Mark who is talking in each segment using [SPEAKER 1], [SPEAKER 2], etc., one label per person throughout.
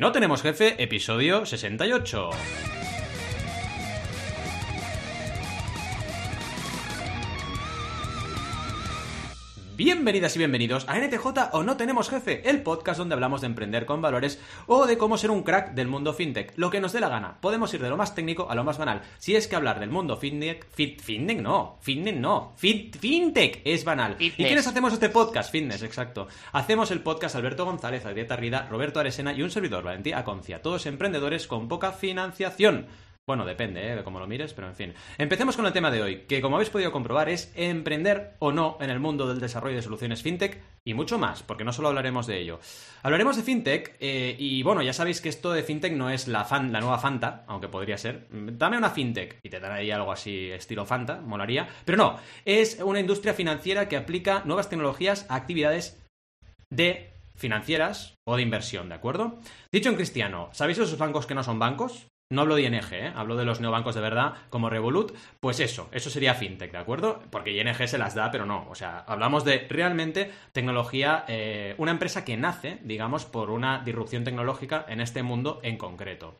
[SPEAKER 1] No tenemos jefe, episodio 68. Bienvenidas y bienvenidos a NTJ o No Tenemos Jefe, el podcast donde hablamos de emprender con valores o de cómo ser un crack del mundo fintech. Lo que nos dé la gana. Podemos ir de lo más técnico a lo más banal. Si es que hablar del mundo fintech, fit, fintech no, fintech no, fit, fintech es banal. ¿Y quiénes hacemos este podcast? Fitness, exacto. Hacemos el podcast Alberto González, Adrieta Rida, Roberto Aresena y un servidor, Valentía Aconcia. Todos emprendedores con poca financiación. Bueno, depende ¿eh? de cómo lo mires, pero en fin. Empecemos con el tema de hoy, que como habéis podido comprobar es emprender o no en el mundo del desarrollo de soluciones fintech y mucho más, porque no solo hablaremos de ello. Hablaremos de fintech eh, y bueno, ya sabéis que esto de fintech no es la, fan, la nueva Fanta, aunque podría ser. Dame una fintech y te ahí algo así estilo Fanta, molaría. Pero no, es una industria financiera que aplica nuevas tecnologías a actividades de financieras o de inversión, ¿de acuerdo? Dicho en cristiano, ¿sabéis esos bancos que no son bancos? No hablo de ING, ¿eh? hablo de los neobancos de verdad como Revolut. Pues eso, eso sería fintech, ¿de acuerdo? Porque ING se las da, pero no. O sea, hablamos de realmente tecnología, eh, una empresa que nace, digamos, por una disrupción tecnológica en este mundo en concreto.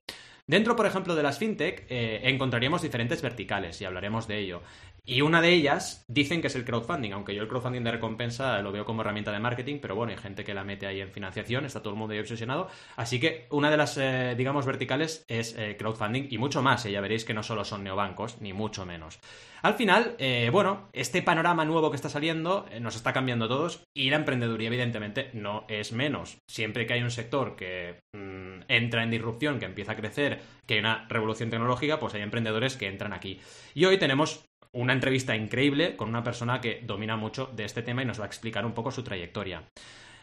[SPEAKER 1] Dentro, por ejemplo, de las fintech eh, encontraríamos diferentes verticales y hablaremos de ello. Y una de ellas dicen que es el crowdfunding, aunque yo el crowdfunding de recompensa lo veo como herramienta de marketing, pero bueno, hay gente que la mete ahí en financiación, está todo el mundo ahí obsesionado. Así que una de las, eh, digamos, verticales es eh, crowdfunding y mucho más, y ya veréis que no solo son neobancos, ni mucho menos. Al final, eh, bueno, este panorama nuevo que está saliendo nos está cambiando todos y la emprendeduría evidentemente no es menos. Siempre que hay un sector que mm, entra en disrupción, que empieza a crecer, que hay una revolución tecnológica, pues hay emprendedores que entran aquí. Y hoy tenemos una entrevista increíble con una persona que domina mucho de este tema y nos va a explicar un poco su trayectoria.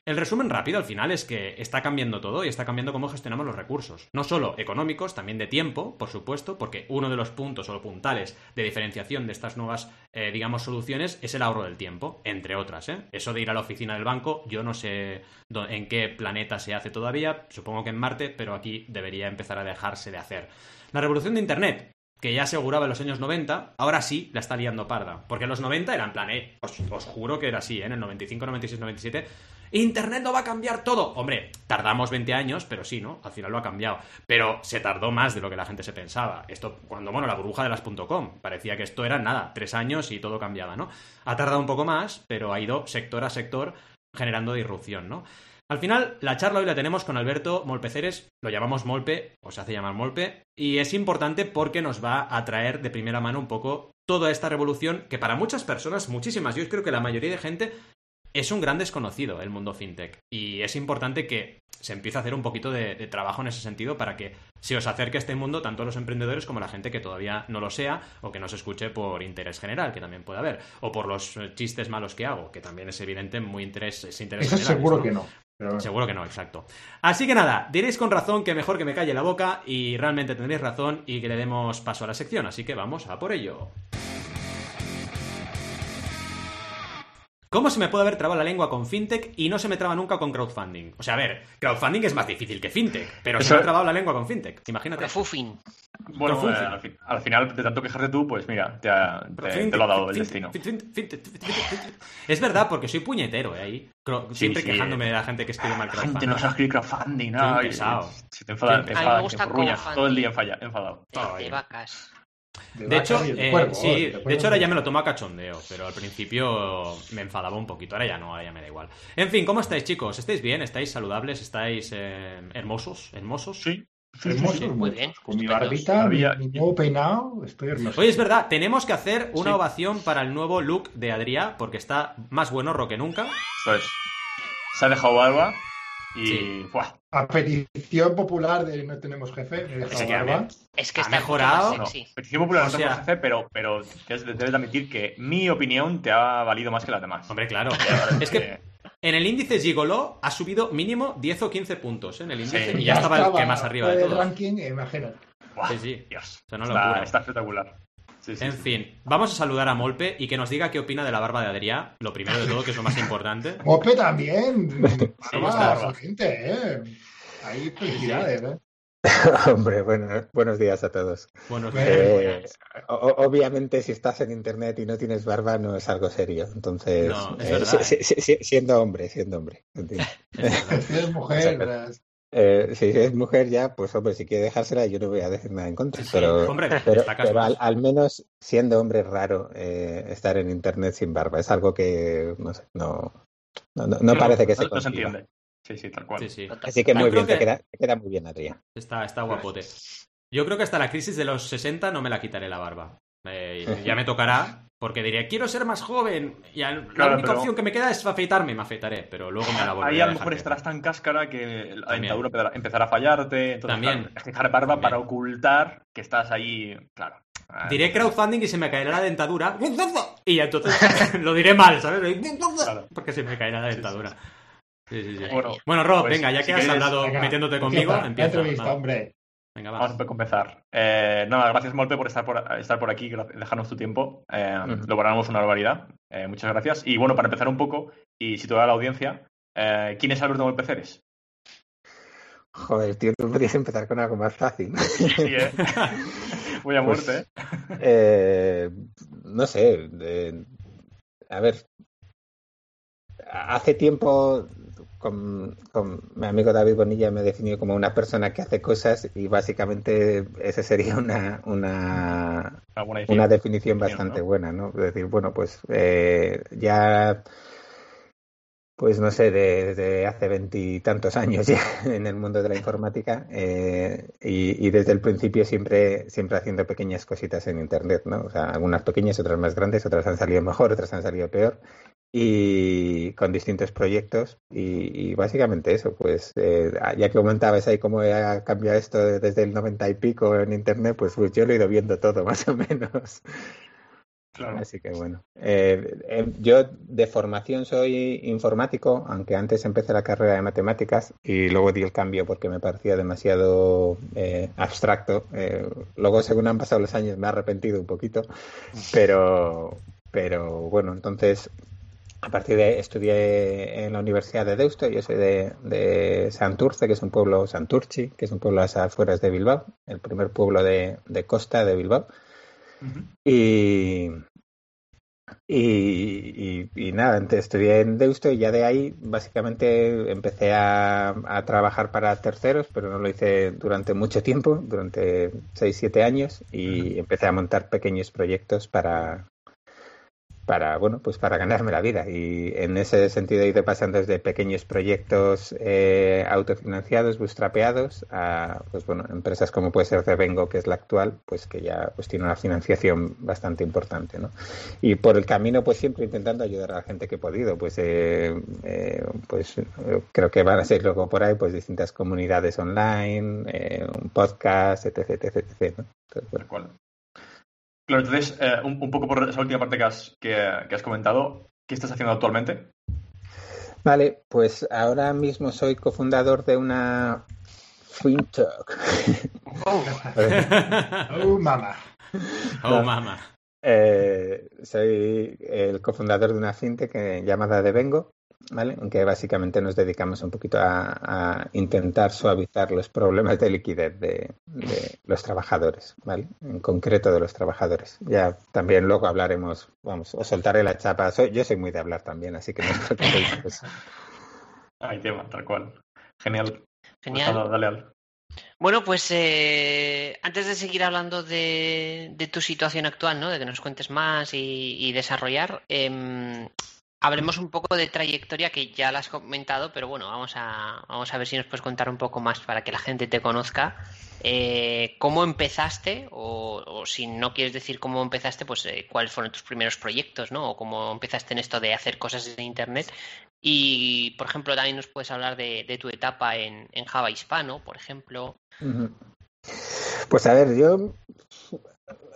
[SPEAKER 1] El resumen rápido al final es que está cambiando todo y está cambiando cómo gestionamos los recursos. No solo económicos, también de tiempo, por supuesto, porque uno de los puntos o puntales de diferenciación de estas nuevas, eh, digamos, soluciones es el ahorro del tiempo, entre otras. ¿eh? Eso de ir a la oficina del banco, yo no sé en qué planeta se hace todavía, supongo que en Marte, pero aquí debería empezar a dejarse de hacer. La revolución de Internet, que ya aseguraba en los años 90, ahora sí la está liando parda. Porque en los 90 era en plan, eh, os, juro que era así, ¿eh? en el 95, 96, 97. Internet no va a cambiar todo. Hombre, tardamos 20 años, pero sí, ¿no? Al final lo ha cambiado. Pero se tardó más de lo que la gente se pensaba. Esto, cuando, bueno, la burbuja de las .com, parecía que esto era nada, tres años y todo cambiaba, ¿no? Ha tardado un poco más, pero ha ido sector a sector generando disrupción, ¿no? Al final, la charla hoy la tenemos con Alberto Molpeceres, lo llamamos Molpe, o se hace llamar Molpe, y es importante porque nos va a traer de primera mano un poco toda esta revolución que para muchas personas, muchísimas, yo creo que la mayoría de gente es un gran desconocido el mundo fintech y es importante que se empiece a hacer un poquito de, trabajo en ese sentido para que se os acerque a este mundo tanto a los emprendedores como a la gente que todavía no lo sea o que no se escuche por interés general, que también puede haber, o por los chistes malos que hago, que también es evidente muy interés, es interés
[SPEAKER 2] general. Seguro que no.
[SPEAKER 1] Seguro que no, exacto. Así que nada, diréis con razón que mejor que me calle la boca y realmente tendréis razón y que le demos paso a la sección, así que vamos a por ello. ¿Cómo se me puede haber trabado la lengua con fintech y no se me traba nunca con crowdfunding? O sea, a ver, crowdfunding es más difícil que fintech, pero se me ha trabado la lengua con fintech. Imagínate.
[SPEAKER 3] Fufin.
[SPEAKER 4] Bueno, eh, al, final, de tanto quejarte tú, pues mira, te, lo ha dado el destino.
[SPEAKER 1] Es verdad, porque soy puñetero, ¿eh? Ahí. Siempre quejándome de la gente que escribe mal crowdfunding.
[SPEAKER 4] gente no sabe escribir crowdfunding, no. pesado. Si te enfadas, te enfadas, todo el día enfadado.
[SPEAKER 3] De vacas.
[SPEAKER 1] De, hecho, eh, sí, de hecho ahora ya me lo tomo a cachondeo, pero al principio me enfadaba un poquito, ahora ya no, ahora ya me da igual. En fin, ¿cómo estáis chicos? ¿Estáis bien? ¿Estáis saludables? ¿Estáis eh, hermosos? ¿Hermosos?
[SPEAKER 2] Sí. Hermosos, muy bien. Con mi barbita, mi, nuevo peinado, estoy hermoso.
[SPEAKER 1] Oye, es verdad, tenemos que hacer una ovación para el nuevo look de Adrián, porque está más bueno que nunca.
[SPEAKER 4] Pues, se ha dejado barba y
[SPEAKER 2] a petición popular de no tenemos jefe,
[SPEAKER 3] es que, está mejorado.
[SPEAKER 4] petición popular no tenemos jefe, pero, pero debes admitir que mi opinión te ha valido más que las demás.
[SPEAKER 1] Hombre, claro. es que en el índice Gigolo ha subido mínimo 10 o 15 puntos ¿eh? en el índice y ya, estaba, el que más arriba de todo.
[SPEAKER 2] ranking, imagínate.
[SPEAKER 1] sí, sí.
[SPEAKER 4] Dios. está, está espectacular
[SPEAKER 1] en fin, vamos a saludar a Molpe y que nos diga qué opina de la barba de Adrián, lo primero de todo, que es lo más importante.
[SPEAKER 2] Molpe también. Barba, gente, ¿eh? Ahí felicidades, ¿eh?
[SPEAKER 5] Hombre, bueno, buenos días a todos.
[SPEAKER 1] Buenos eh, días.
[SPEAKER 5] obviamente, si estás en internet y no tienes barba, no es algo serio. Entonces, eh, siendo hombre, siendo hombre.
[SPEAKER 2] Es mujer,
[SPEAKER 5] Eh, si es mujer ya, pues hombre, si quiere dejársela, yo no voy a decir nada en contra. pero,
[SPEAKER 1] hombre,
[SPEAKER 5] pero, al, menos siendo hombre es raro eh, estar en internet sin barba. Es algo que no sé, no, no, parece que se,
[SPEAKER 4] no se entiende. Sí, sí, tal cual.
[SPEAKER 5] Así que muy bien, te, queda, queda, muy bien, Adrián.
[SPEAKER 1] Está, está guapote. Yo creo que hasta la crisis de los 60 no me la quitaré la barba. Eh, ya me tocará, porque diré, quiero ser más joven. Y la única opción que me queda es afeitarme, me afeitaré, pero luego me la volveré
[SPEAKER 4] Ahí a lo mejor estarás tan cáscara que la dentadura empezará a fallarte. Entonces, También. es dejar barba para ocultar que estás ahí, claro.
[SPEAKER 1] Diré crowdfunding y se me caerá la dentadura. Y entonces lo diré mal, ¿sabes? Porque se me caerá la dentadura. Sí, sí, Bueno, Rob, pues, venga, ya que has andado metiéndote conmigo, empieza.
[SPEAKER 2] hombre.
[SPEAKER 4] Venga, Vamos a empezar. Eh, nada, gracias, Molpe, por estar por, estar por aquí, dejarnos tu tiempo. Eh, Lo valoramos una barbaridad. Eh, muchas gracias. Y bueno, para empezar un poco y situar a la audiencia, eh, ¿quién es Alberto Molpe Ceres?
[SPEAKER 5] Joder, tío, tú podrías empezar con algo más fácil. Sí,
[SPEAKER 4] ¿eh? Voy a pues, muerte,
[SPEAKER 5] ¿eh? No sé. a ver. Hace tiempo con, mi amigo David Bonilla me definió como una persona que hace cosas y básicamente esa sería una, una, una definición bastante buena, ¿no? Es decir, bueno, pues eh, ya, pues no sé, desde hace veintitantos años ya en el mundo de la informática eh, y, y, desde el principio siempre, siempre haciendo pequeñas cositas en Internet, ¿no? O sea, algunas pequeñas, otras más grandes, otras han salido mejor, otras han salido peor y con distintos proyectos y, básicamente eso, pues eh, ya que comentabas ahí cómo ha cambiado esto desde el 90 y pico en internet, pues, pues yo lo he ido viendo todo más o menos. Claro. Así que bueno, eh, eh, yo de formación soy informático, aunque antes empecé la carrera de matemáticas y luego di el cambio porque me parecía demasiado abstracto. luego, según han pasado los años, me he arrepentido un poquito, pero, pero bueno, entonces a partir de estudié en la Universidad de Deusto, yo soy de, de Santurce, que es un pueblo, Santurchi, que es un pueblo a las afueras de Bilbao, el primer pueblo de, costa de Bilbao. y, y, nada, estudié en Deusto y ya de ahí básicamente empecé a, a, trabajar para terceros, pero no lo hice durante mucho tiempo, durante 6-7 años, y empecé a montar pequeños proyectos para, para bueno pues para ganarme la vida y en ese sentido he ido pasando desde pequeños proyectos eh, autofinanciados bootstrapeados a pues bueno empresas como puede ser Devengo que es la actual pues que ya pues tiene una financiación bastante importante ¿no? y por el camino pues siempre intentando ayudar a la gente que he podido pues eh, eh, pues creo que van a ser luego por ahí pues distintas comunidades online un podcast etc etc, etc ¿no?
[SPEAKER 4] Claro, entonces, eh, un, poco por esa última parte que has, que, has comentado, ¿qué estás haciendo actualmente?
[SPEAKER 5] Vale, pues ahora mismo soy cofundador de una FinTech.
[SPEAKER 2] Oh, oh mama.
[SPEAKER 1] Oh, mama.
[SPEAKER 5] Eh, soy el cofundador de una fintech llamada Devengo, ¿vale? Que básicamente nos dedicamos un poquito a, intentar suavizar los problemas de liquidez de, los trabajadores, ¿vale? En concreto de los trabajadores. Ya también luego hablaremos, vamos, os soltaré la chapa. yo soy muy de hablar también, así que no os preocupéis.
[SPEAKER 4] Hay tema, tal cual. Genial.
[SPEAKER 3] Genial. Pues dale, Bueno, pues eh, antes de seguir hablando de, tu situación actual, ¿no? de que nos cuentes más y, desarrollar, eh, hablemos un poco de trayectoria que ya la has comentado, pero bueno, vamos a, vamos a ver si nos puedes contar un poco más para que la gente te conozca. Eh, ¿Cómo empezaste? O, si no quieres decir cómo empezaste, pues eh, cuáles fueron tus primeros proyectos, ¿no? O cómo empezaste en esto de hacer cosas en Internet. Y, por ejemplo, también nos puedes hablar de, tu etapa en, Java hispano, por ejemplo.
[SPEAKER 5] Pues a ver, yo...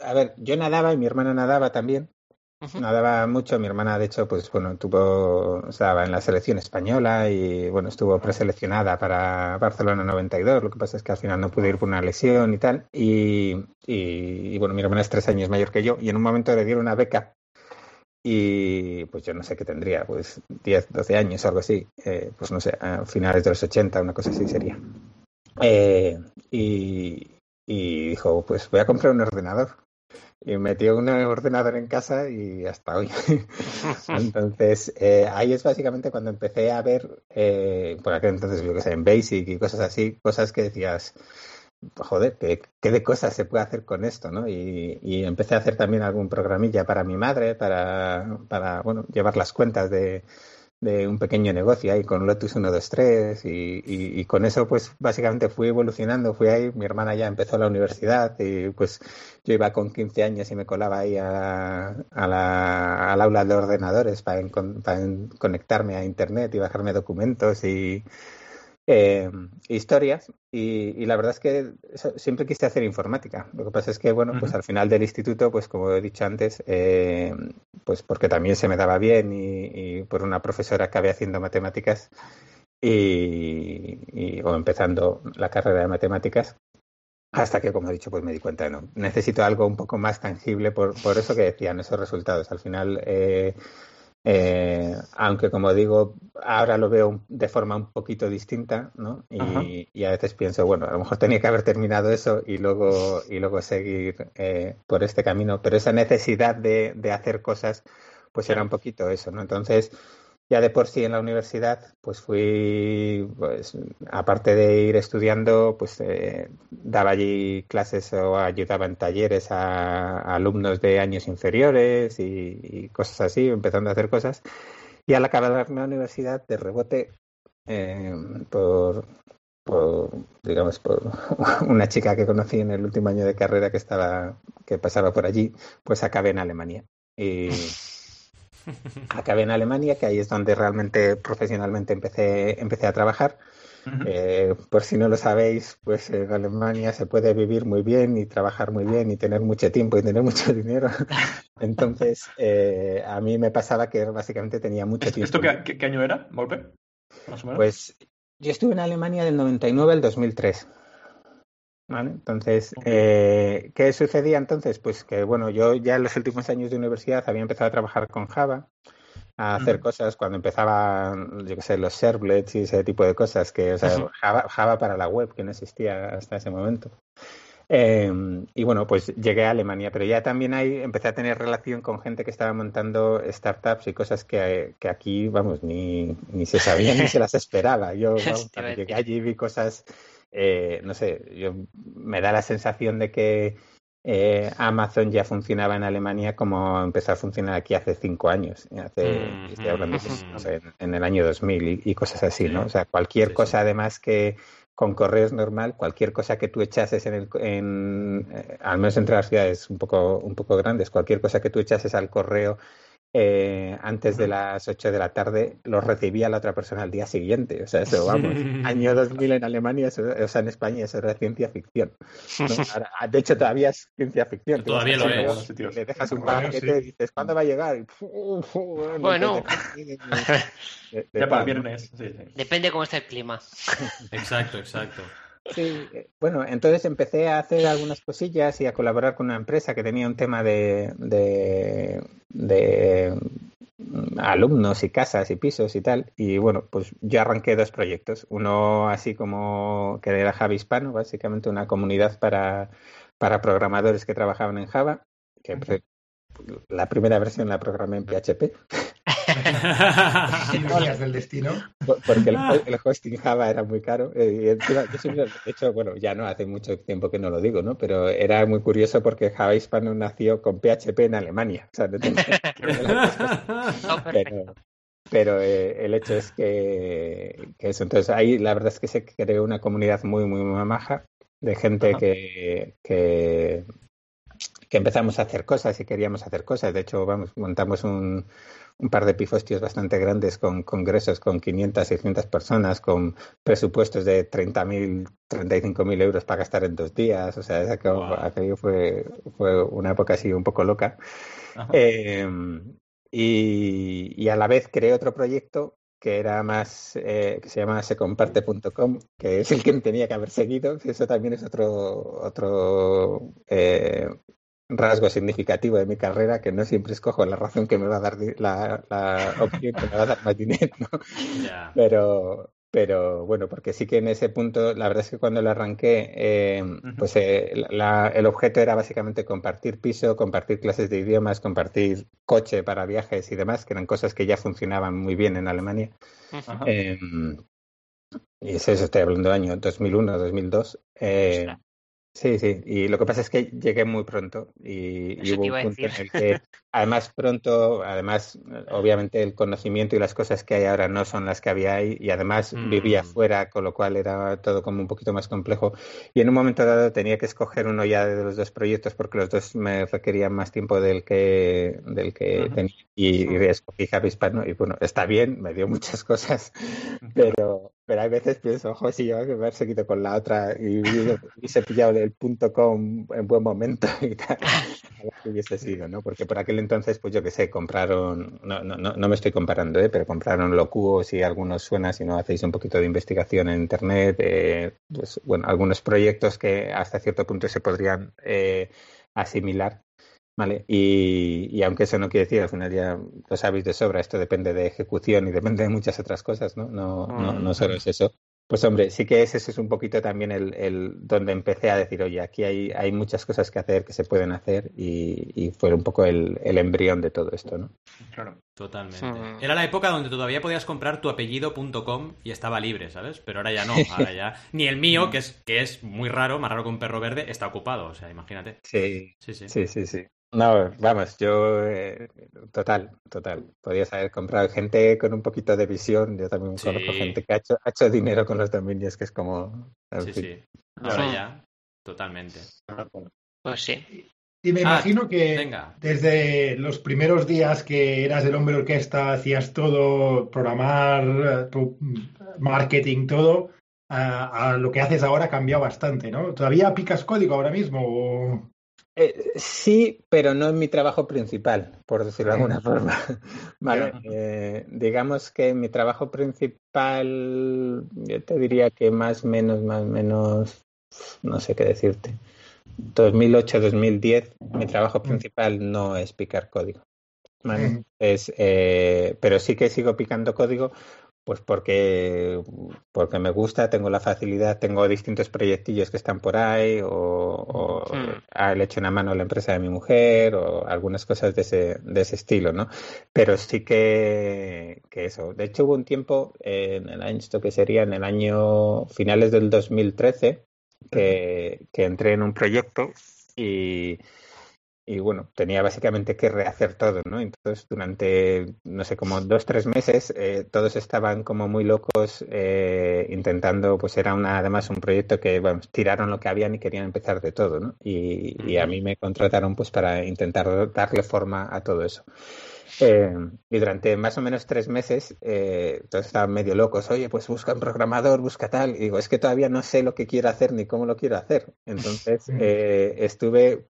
[SPEAKER 5] A ver, yo nadaba y mi hermana nadaba también. Nadaba mucho, mi hermana de hecho, pues bueno, tuvo, estaba en la selección española y bueno, estuvo preseleccionada para Barcelona 92, lo que pasa es que al final no pude ir por una lesión y tal, y, bueno, mi hermana es tres años mayor que yo y en un momento le dieron una beca y pues yo no sé qué tendría, pues 10, 12 años algo así, eh, pues no sé, a finales de los 80, una cosa así sería. Eh, y dijo, pues voy a comprar un ordenador y metió un ordenador en casa y hasta hoy. entonces, eh, ahí es básicamente cuando empecé a ver, eh, por aquel entonces, yo que sé, en Basic y cosas así, cosas que decías, joder, ¿qué, qué de cosas se puede hacer con esto, ¿no? Y, y, empecé a hacer también algún programilla para mi madre, para, para bueno, llevar las cuentas de, de un pequeño negocio ahí con Lotus 123 y, y, y, con eso pues básicamente fui evolucionando, fui ahí, mi hermana ya empezó la universidad y pues yo iba con 15 años y me colaba ahí a, a la, al aula de ordenadores para, para conectarme a internet y bajarme documentos y, eh, historias y, la verdad es que siempre quise hacer informática. Lo que pasa es que, bueno, pues al final del instituto, pues como he dicho antes, eh, pues porque también se me daba bien y, por una profesora acabé haciendo matemáticas y, o empezando la carrera de matemáticas hasta que, como he dicho, pues me di cuenta de no. Necesito algo un poco más tangible por, por eso que decían esos resultados. Al final, eh, eh, aunque como digo, ahora lo veo de forma un poquito distinta, ¿no? Y, a veces pienso, bueno, a lo mejor tenía que haber terminado eso y luego, y luego seguir eh, por este camino, pero esa necesidad de, de hacer cosas, pues era un poquito eso, ¿no? Entonces, ya de por sí en la universidad, pues fui, pues aparte de ir estudiando, pues eh, daba allí clases o ayudaba en talleres a, alumnos de años inferiores y, cosas así, empezando a hacer cosas. Y al acabar la universidad, de rebote, eh, por, por, digamos, por una chica que conocí en el último año de carrera que estaba, que pasaba por allí, pues acabé en Alemania. Y Acabé en Alemania, que ahí es donde realmente profesionalmente empecé, empecé a trabajar. Eh, por si no lo sabéis, pues en Alemania se puede vivir muy bien y trabajar muy bien y tener mucho tiempo y tener mucho dinero. Entonces, eh, a mí me pasaba que básicamente tenía mucho tiempo.
[SPEAKER 4] ¿Esto qué, qué, año era, Volpe?
[SPEAKER 5] Pues yo estuve en Alemania del 99 al 2003. Entonces, eh, ¿qué sucedía entonces? Pues que, bueno, yo ya en los últimos años de universidad había empezado a trabajar con Java, a hacer cosas cuando empezaba, yo qué sé, los servlets y ese tipo de cosas, que, o sea, Java, para la web, que no existía hasta ese momento. Em, y bueno, pues llegué a Alemania, pero ya también ahí empecé a tener relación con gente que estaba montando startups y cosas que, que aquí, vamos, ni, ni se sabía ni se las esperaba. Yo cuando llegué allí vi cosas eh, no sé, yo, me da la sensación de que eh, Amazon ya funcionaba en Alemania como empezó a funcionar aquí hace cinco años, hace, estoy hablando no sé, en, el año 2000 y, cosas así, ¿no? O sea, cualquier cosa además que con correos normal, cualquier cosa que tú echases en el, en, eh, al menos entre las ciudades un poco, un poco grandes, cualquier cosa que tú echases al correo eh, antes de las 8 de la tarde los recibía la otra persona al día siguiente. O sea, eso, vamos, año 2000 en Alemania, o sea, en España eso era ciencia ficción. de hecho, todavía es ciencia ficción.
[SPEAKER 1] Todavía lo es.
[SPEAKER 5] Le dejas un paquete y dices, ¿cuándo va a llegar?
[SPEAKER 3] bueno,
[SPEAKER 4] ya para el viernes.
[SPEAKER 3] Depende cómo está el clima.
[SPEAKER 1] exacto, exacto.
[SPEAKER 5] Sí, eh, bueno, entonces empecé a hacer algunas cosillas y a colaborar con una empresa que tenía un tema de, de, de mm, alumnos y casas y pisos y tal. Y bueno, pues yo arranqué dos proyectos. Uno así como que era Java Hispano, básicamente una comunidad para, para programadores que trabajaban en Java, que la primera versión la programé en PHP.
[SPEAKER 2] del destino.
[SPEAKER 5] Porque el, hosting Java era muy caro. Eh, de hecho, bueno, ya no hace mucho tiempo que no lo digo, ¿no? Pero era muy curioso porque Java Hispano nació con PHP en Alemania. pero, pero eh, el hecho es que, eso. Entonces ahí la verdad es que se creó una comunidad muy, muy, muy maja de gente que, que que empezamos a hacer cosas y queríamos hacer cosas. De hecho, vamos, montamos un, un par de pifostios bastante grandes con congresos con 500, 600 personas, con presupuestos de 30.000, 35.000 euros para gastar en dos días. O sea, aquello, fue, fue una época así un poco loca. Eh, y, y, a la vez creé otro proyecto que era más, eh, que se llama secomparte.com, que es el que tenía que haber seguido. Eso también es otro, otro eh, rasgo significativo de mi carrera, que no siempre escojo la razón que me va a dar la, la opción que me va a dar más dinero, Pero, Pero bueno, porque sí que en ese punto, la verdad es que cuando lo arranqué, eh, pues eh, el objeto era básicamente compartir piso, compartir clases de idiomas, compartir coche para viajes y demás, que eran cosas que ya funcionaban muy bien en Alemania. Em, y eso, estoy hablando del año 2001, 2002. Eh, Sí, sí, y lo que pasa es que llegué muy pronto y, hubo un punto en el que, además pronto, además, obviamente el conocimiento y las cosas que hay ahora no son las que había ahí y además vivía mm. fuera, con lo cual era todo como un poquito más complejo. Y en un momento dado tenía que escoger uno ya de los dos proyectos porque los dos me requerían más tiempo del que, del que tenía y, escogí Javi Hispano y bueno, está bien, me dio muchas cosas, pero, pero hay veces pienso, ojo, si yo que haber seguido con la otra y hubiese pillado el punto com en buen momento y tal, que hubiese sido, ¿no? Porque por aquel entonces, pues yo que sé, compraron, no, no, no me estoy comparando, ¿eh? pero compraron Locuos y algunos suena, si no hacéis un poquito de investigación en Internet, eh, pues bueno, algunos proyectos que hasta cierto punto se podrían eh, asimilar ¿vale? Y, y, aunque eso no quiere decir, al final ya lo sabéis de sobra, esto depende de ejecución y depende de muchas otras cosas, ¿no? No, no, no solo es eso. Pues hombre, sí que ese, es un poquito también el, el, donde empecé a decir, oye, aquí hay, hay muchas cosas que hacer, que se pueden hacer, y, y fue un poco el, el, embrión de todo esto, ¿no?
[SPEAKER 1] Claro. Totalmente. Era la época donde todavía podías comprar tu apellido.com y estaba libre, ¿sabes? Pero ahora ya no, ahora ya. Ni el mío, que es, que es muy raro, más raro que un perro verde, está ocupado, o sea, imagínate.
[SPEAKER 5] Sí, sí, sí. sí, sí, sí. No, vamos, yo eh, total, total. Podías haber comprado gente con un poquito de visión. Yo también conozco gente que ha hecho, ha hecho, dinero con los dominios, que es como.
[SPEAKER 1] Sí, sí. Ahora ya, totalmente.
[SPEAKER 3] Pues sí.
[SPEAKER 2] Y me ah, imagino que desde los primeros días que eras el hombre orquesta, hacías todo, programar, marketing, todo, a, a, lo que haces ahora ha cambiado bastante, ¿no? ¿Todavía picas código ahora mismo? O...
[SPEAKER 5] Eh, sí, pero no en mi trabajo principal, por decirlo de alguna forma. vale, eh, digamos que mi trabajo principal, yo te diría que más menos, más menos, no sé qué decirte. 2008-2010, mi trabajo principal no es picar código. ¿vale? Es, eh, pero sí que sigo picando código pues porque, porque me gusta, tengo la facilidad, tengo distintos proyectillos que están por ahí, o, hmm. le hecho una mano a la empresa de mi mujer, o algunas cosas de ese, de ese estilo, ¿no? Pero sí que, que eso. De hecho, hubo un tiempo, en el año, esto que sería en el año finales del 2013, que, que entré en un proyecto y y bueno, tenía básicamente que rehacer todo, ¿no? Entonces, durante, no sé, como dos, tres meses, eh, todos estaban como muy locos eh, intentando, pues era una, además un proyecto que, bueno, tiraron lo que habían y querían empezar de todo, ¿no? Y, a mí me contrataron pues para intentar darle forma a todo eso. Eh, y durante más o menos tres meses, todos estaban medio locos. Oye, pues busca un programador, busca tal. Y digo, es que todavía no sé lo que quiero hacer ni cómo lo quiero hacer. Entonces, estuve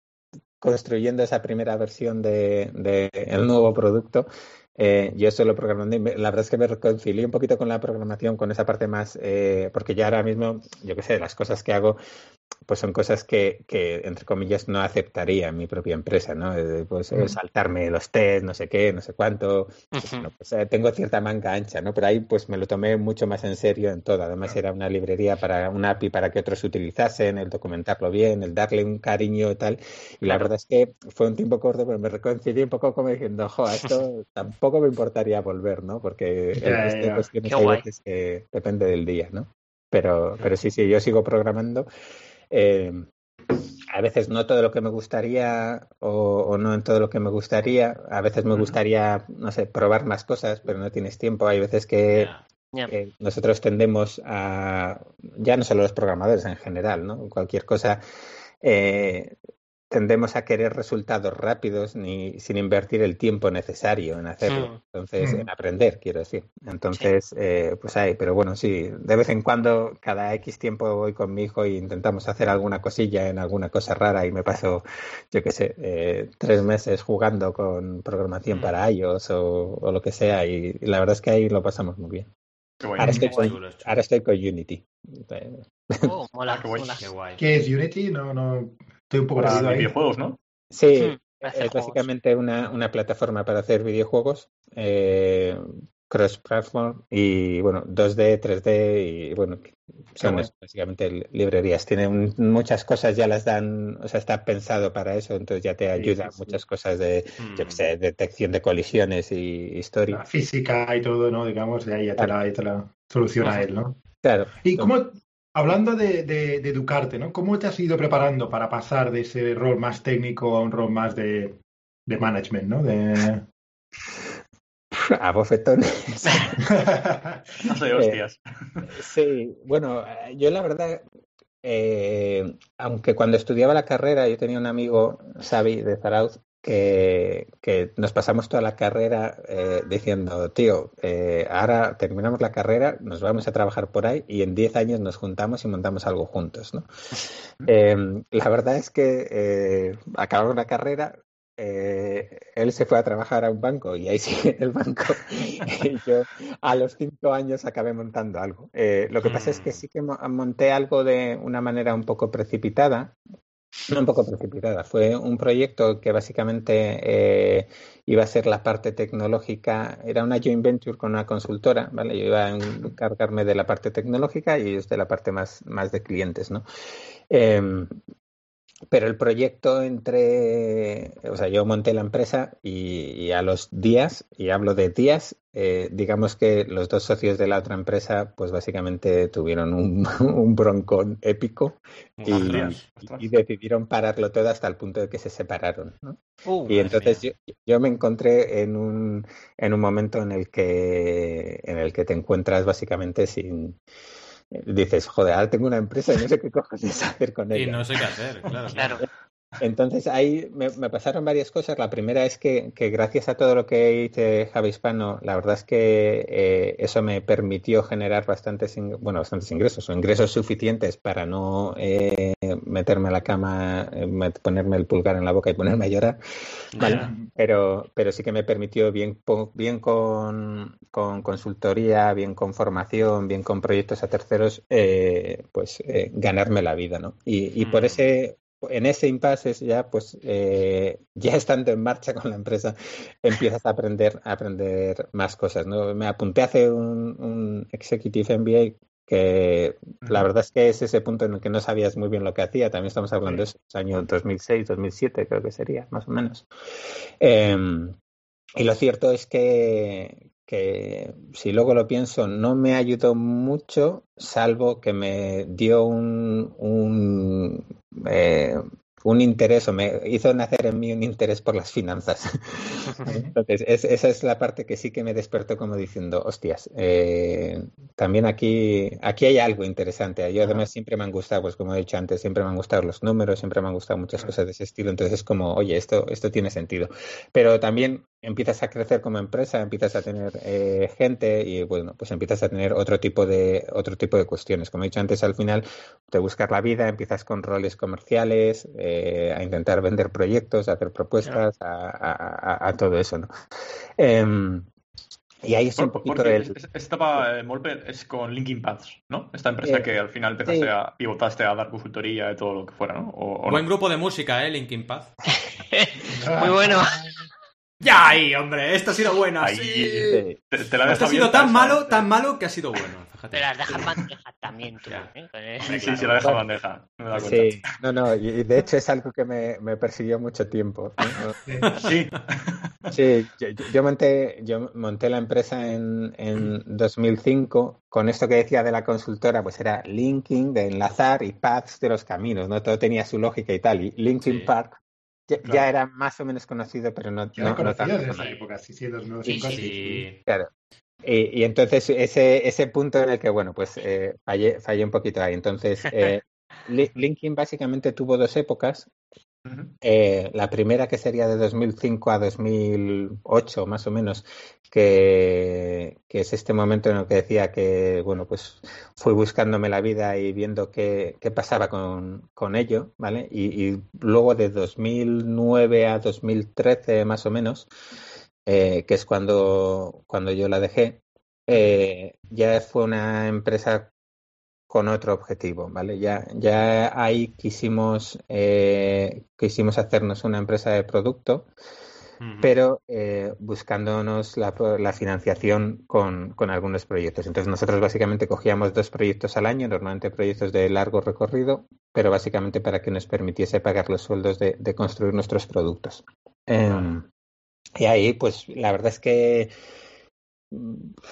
[SPEAKER 5] construyendo esa primera versión del de, el nuevo producto, eh, yo solo programando la verdad es que me reconcilié un poquito con la programación, con esa parte más, eh, porque ya ahora mismo, yo qué sé, las cosas que hago pues son cosas que, que, entre comillas, no aceptaría en mi propia empresa, ¿no? Pues mm. saltarme los test, no sé qué, no sé cuánto. Pues, pues, eh, tengo cierta manga ancha, ¿no? Pero ahí pues me lo tomé mucho más en serio en todo. Además era una librería para una API para que otros utilizasen, el documentarlo bien, el darle un cariño y tal. Y la verdad es que fue un tiempo corto, pero me reconcilié un poco como diciendo, jo, esto tampoco me importaría volver, ¿no? Porque que depende del día, ¿no? Pero, pero sí, sí, yo sigo programando. Eh, a veces no todo lo que me gustaría o, no en todo lo que me gustaría. A veces me gustaría, no sé, probar más cosas, pero no tienes tiempo. Hay veces que, nosotros tendemos a, ya no solo los programadores en general, ¿no? Cualquier cosa, eh, tendemos a querer resultados rápidos ni sin invertir el tiempo necesario en hacerlo. Mm. Entonces, en mm. aprender, quiero decir. Entonces, eh, pues hay, pero bueno, sí, de vez en cuando, cada X tiempo voy con mi hijo e intentamos hacer alguna cosilla en alguna cosa rara y me paso, yo qué sé, eh, tres meses jugando con programación mm. para iOS o, lo que sea y, la verdad es que ahí lo pasamos muy bien. Ahora, estoy con, ahora estoy con Unity.
[SPEAKER 3] Oh, mola,
[SPEAKER 2] qué, es Unity? No, no, Estoy un poco
[SPEAKER 4] para videojuegos, ¿no?
[SPEAKER 5] Sí, es básicamente una, una, plataforma para hacer videojuegos. Eh, cross-platform y bueno, 2D, 3D y bueno, son básicamente librerías. Tienen muchas cosas, ya las dan, o sea, está pensado para eso, entonces ya te ayuda muchas cosas de, mm. detección de colisiones y historia.
[SPEAKER 2] física y todo, ¿no? Digamos, ya, ya, te, la, te la soluciona él, ¿no?
[SPEAKER 5] Claro.
[SPEAKER 2] ¿Y cómo, hablando de, de, educarte, ¿no? ¿Cómo te has ido preparando para pasar de ese rol más técnico a un rol más de, de management, ¿no? De...
[SPEAKER 5] A bofetones.
[SPEAKER 4] no soy hostias.
[SPEAKER 5] sí, bueno, yo la verdad, eh, aunque cuando estudiaba la carrera, yo tenía un amigo, Xavi de Zarauz, que, que nos pasamos toda la carrera eh, diciendo, tío, eh, ahora terminamos la carrera, nos vamos a trabajar por ahí y en 10 años nos juntamos y montamos algo juntos. ¿no? la verdad es que acabamos la carrera, eh, él se fue a trabajar a un banco y ahí sigue el banco. y yo a los cinco años acabé montando algo. Eh, lo que pasa es que mm. sí que monté algo de una manera un poco precipitada. Un poco precipitada, fue un proyecto que básicamente eh, iba a ser la parte tecnológica, era una joint venture con una consultora, ¿vale? Yo iba a encargarme de la parte tecnológica y ellos de la parte más, más de clientes, ¿no? Em, pero el proyecto entre, o sea, yo monté la empresa y, a los días, y hablo de días, eh, digamos que los dos socios de la otra empresa, pues básicamente tuvieron un, un broncón épico y, decidieron pararlo todo hasta el punto de que se separaron. ¿no? Uh, y entonces yo, yo, me encontré en un, en un momento en el que, en el que te encuentras básicamente sin dices, joder, ahora tengo una empresa y no sé qué cojones hacer con ella.
[SPEAKER 1] Y no sé qué hacer, claro. claro.
[SPEAKER 5] Entonces ahí me, pasaron varias cosas. La primera es que, gracias a todo lo que hice Javi Hispano, la verdad es que eh, eso me permitió generar bastantes, bueno, bastantes ingresos o ingresos suficientes para no eh, meterme a la cama, eh, ponerme el pulgar en la boca y ponerme a llorar. Pero, pero sí que me permitió bien, bien con, consultoría, bien con formación, bien con proyectos a terceros, pues ganarme la vida, ¿no? Y, y por mm. ese en ese impasse ya, pues, eh, ya estando en marcha con la empresa, empiezas a aprender, a aprender más cosas, ¿no? Me apunté a hacer un, un Executive MBA que la verdad es que es ese punto en el que no sabías muy bien lo que hacía. También estamos hablando de esos años 2006, 2007, creo que sería, más o menos. Em, y lo cierto es que, que si luego lo pienso no me ayudó mucho, salvo que me dio un, un eh, un interés o me hizo nacer en mí un interés por las finanzas. Entonces, esa es la parte que sí que me despertó como diciendo, hostias, eh, también aquí, aquí hay algo interesante. Yo además siempre me han gustado, pues como he dicho antes, siempre me han gustado los números, siempre me han gustado muchas cosas de ese estilo. Entonces es como, oye, esto, esto tiene sentido. Pero también empiezas a crecer como empresa, empiezas a tener eh, gente y bueno, pues empiezas a tener otro tipo de otro tipo de cuestiones. Como he dicho antes, al final te buscas la vida, empiezas con roles comerciales, eh, a intentar vender proyectos, a hacer propuestas, a, todo eso, ¿no? Em, y ahí es un poquito
[SPEAKER 4] el... Esta Molpe es con Linkin Paths, ¿no? Esta empresa eh, que al final empezaste a pivotaste a dar consultoría y todo lo que fuera, ¿no?
[SPEAKER 1] Buen grupo de música, ¿eh? Linkin Path.
[SPEAKER 3] Muy bueno.
[SPEAKER 1] Ya ahí, hombre, esto ha sido bueno. sí. Te, la esto ha sido tan malo, tan malo que ha sido bueno.
[SPEAKER 3] Pero las dejas bandeja también, tú. ¿eh?
[SPEAKER 4] Sí, sí, sí, la deja bandeja.
[SPEAKER 5] sí, no, no, y de hecho es algo que me, me persiguió mucho tiempo.
[SPEAKER 4] Sí.
[SPEAKER 5] Sí, yo, monté, yo monté la empresa en, en 2005 con esto que decía de la consultora, pues era linking, de enlazar y paths de los caminos, ¿no? Todo tenía su lógica y tal. Y Linkin Park ya, era más o menos conocido, pero no,
[SPEAKER 2] no, no tanto. esa época, sí, sí, 2005. Sí,
[SPEAKER 5] Claro. Y, y, entonces ese, ese punto en el que, bueno, pues eh, fallé, fallé un poquito ahí. Entonces, eh, LinkedIn básicamente tuvo dos épocas. Eh, la primera que sería de 2005 a 2008 más o menos, que, que, es este momento en el que decía que, bueno, pues fui buscándome la vida y viendo qué, qué pasaba con, con, ello, ¿vale? Y, y, luego de 2009 a 2013 más o menos, eh, que es cuando, cuando yo la dejé, eh, ya fue una empresa con otro objetivo, ¿vale? Ya, ya ahí quisimos, eh, quisimos hacernos una empresa de producto pero eh, buscándonos la, financiación con, algunos proyectos. Entonces nosotros básicamente cogíamos dos proyectos al año, normalmente proyectos de largo recorrido, pero básicamente para que nos permitiese pagar los sueldos de, construir nuestros productos. Em, y ahí, pues la verdad es que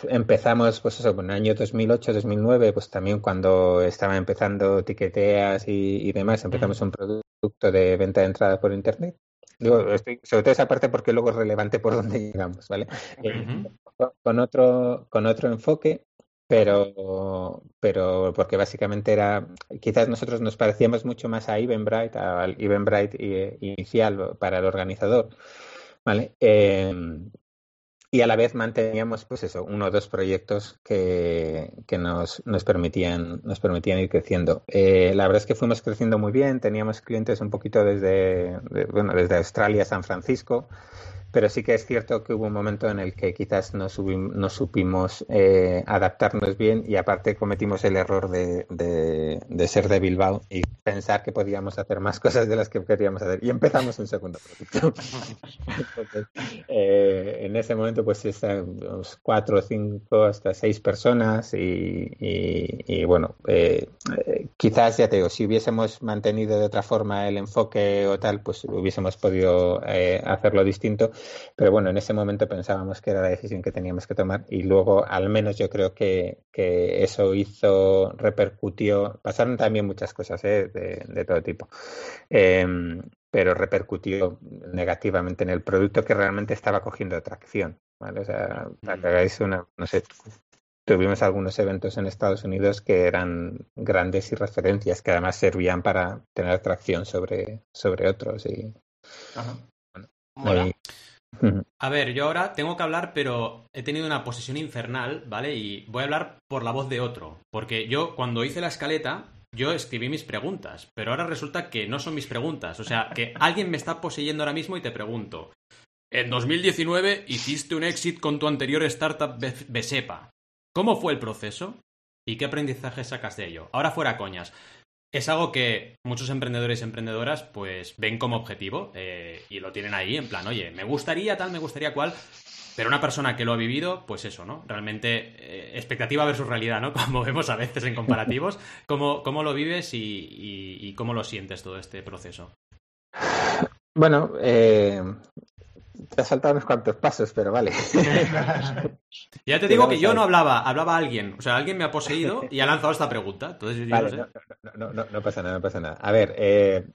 [SPEAKER 5] empezamos, pues eso, en el año 2008, 2009, pues también cuando estaba empezando tiqueteas y, demás, empezamos un producto de venta de entrada por Internet. Digo, estoy, sobre todo esa parte porque luego es relevante por dónde llegamos, ¿vale? Eh, con, otro, con otro enfoque, pero, pero porque básicamente era, quizás nosotros nos parecíamos mucho más a Eventbrite, al Eventbrite eh, inicial para el organizador, ¿vale? Eh, y a la vez manteníamos pues eso uno o dos proyectos que, que nos, nos permitían nos permitían ir creciendo. Eh, la verdad es que fuimos creciendo muy bien teníamos clientes un poquito desde bueno desde Australia San Francisco pero sí que es cierto que hubo un momento en el que quizás no, no supimos eh, adaptarnos bien y aparte cometimos el error de, ser de Bilbao y pensar que podíamos hacer más cosas de las que queríamos hacer. Y empezamos un segundo. Entonces, eh, en ese momento, pues estamos cuatro, cinco, hasta seis personas y, y, bueno, eh, quizás, ya te digo, si hubiésemos mantenido de otra forma el enfoque o tal, pues hubiésemos podido hacerlo distinto pero bueno, en ese momento pensábamos que era la decisión que teníamos que tomar y luego al menos yo creo que, que eso hizo, repercutió, pasaron también muchas cosas ¿eh? de, todo tipo. Em, pero repercutió negativamente en el producto que realmente estaba cogiendo atracción. ¿vale? O sea, para que hagáis una, no sé, tuvimos algunos eventos en Estados Unidos que eran grandes y referencias, que además servían para tener atracción sobre, sobre otros. Y,
[SPEAKER 1] Bueno, a ver, yo ahora tengo que hablar, pero he tenido una posesión infernal, ¿vale? Y voy a hablar por la voz de otro. Porque yo, cuando hice la escaleta, yo escribí mis preguntas, pero ahora resulta que no son mis preguntas. O sea, que alguien me está poseyendo ahora mismo y te pregunto. En 2019 hiciste un exit con tu anterior startup Besepa. ¿Cómo fue el proceso? ¿Y qué aprendizaje sacas de ello? Ahora fuera coñas es algo que muchos emprendedores y emprendedoras pues ven como objetivo eh, y lo tienen ahí en plan, oye, me gustaría tal, me gustaría cual, pero una persona que lo ha vivido, pues eso, ¿no? Realmente eh, expectativa versus realidad, ¿no? Como vemos a veces en comparativos, ¿cómo, cómo lo vives y, cómo lo sientes todo este proceso?
[SPEAKER 5] Bueno, eh, te has saltado unos cuantos pasos, pero vale.
[SPEAKER 1] ya te digo que yo no hablaba, hablaba alguien. O sea, alguien me ha poseído y ha lanzado esta pregunta. Entonces,
[SPEAKER 5] no, no, no, pasa nada, no pasa nada. A ver, eh,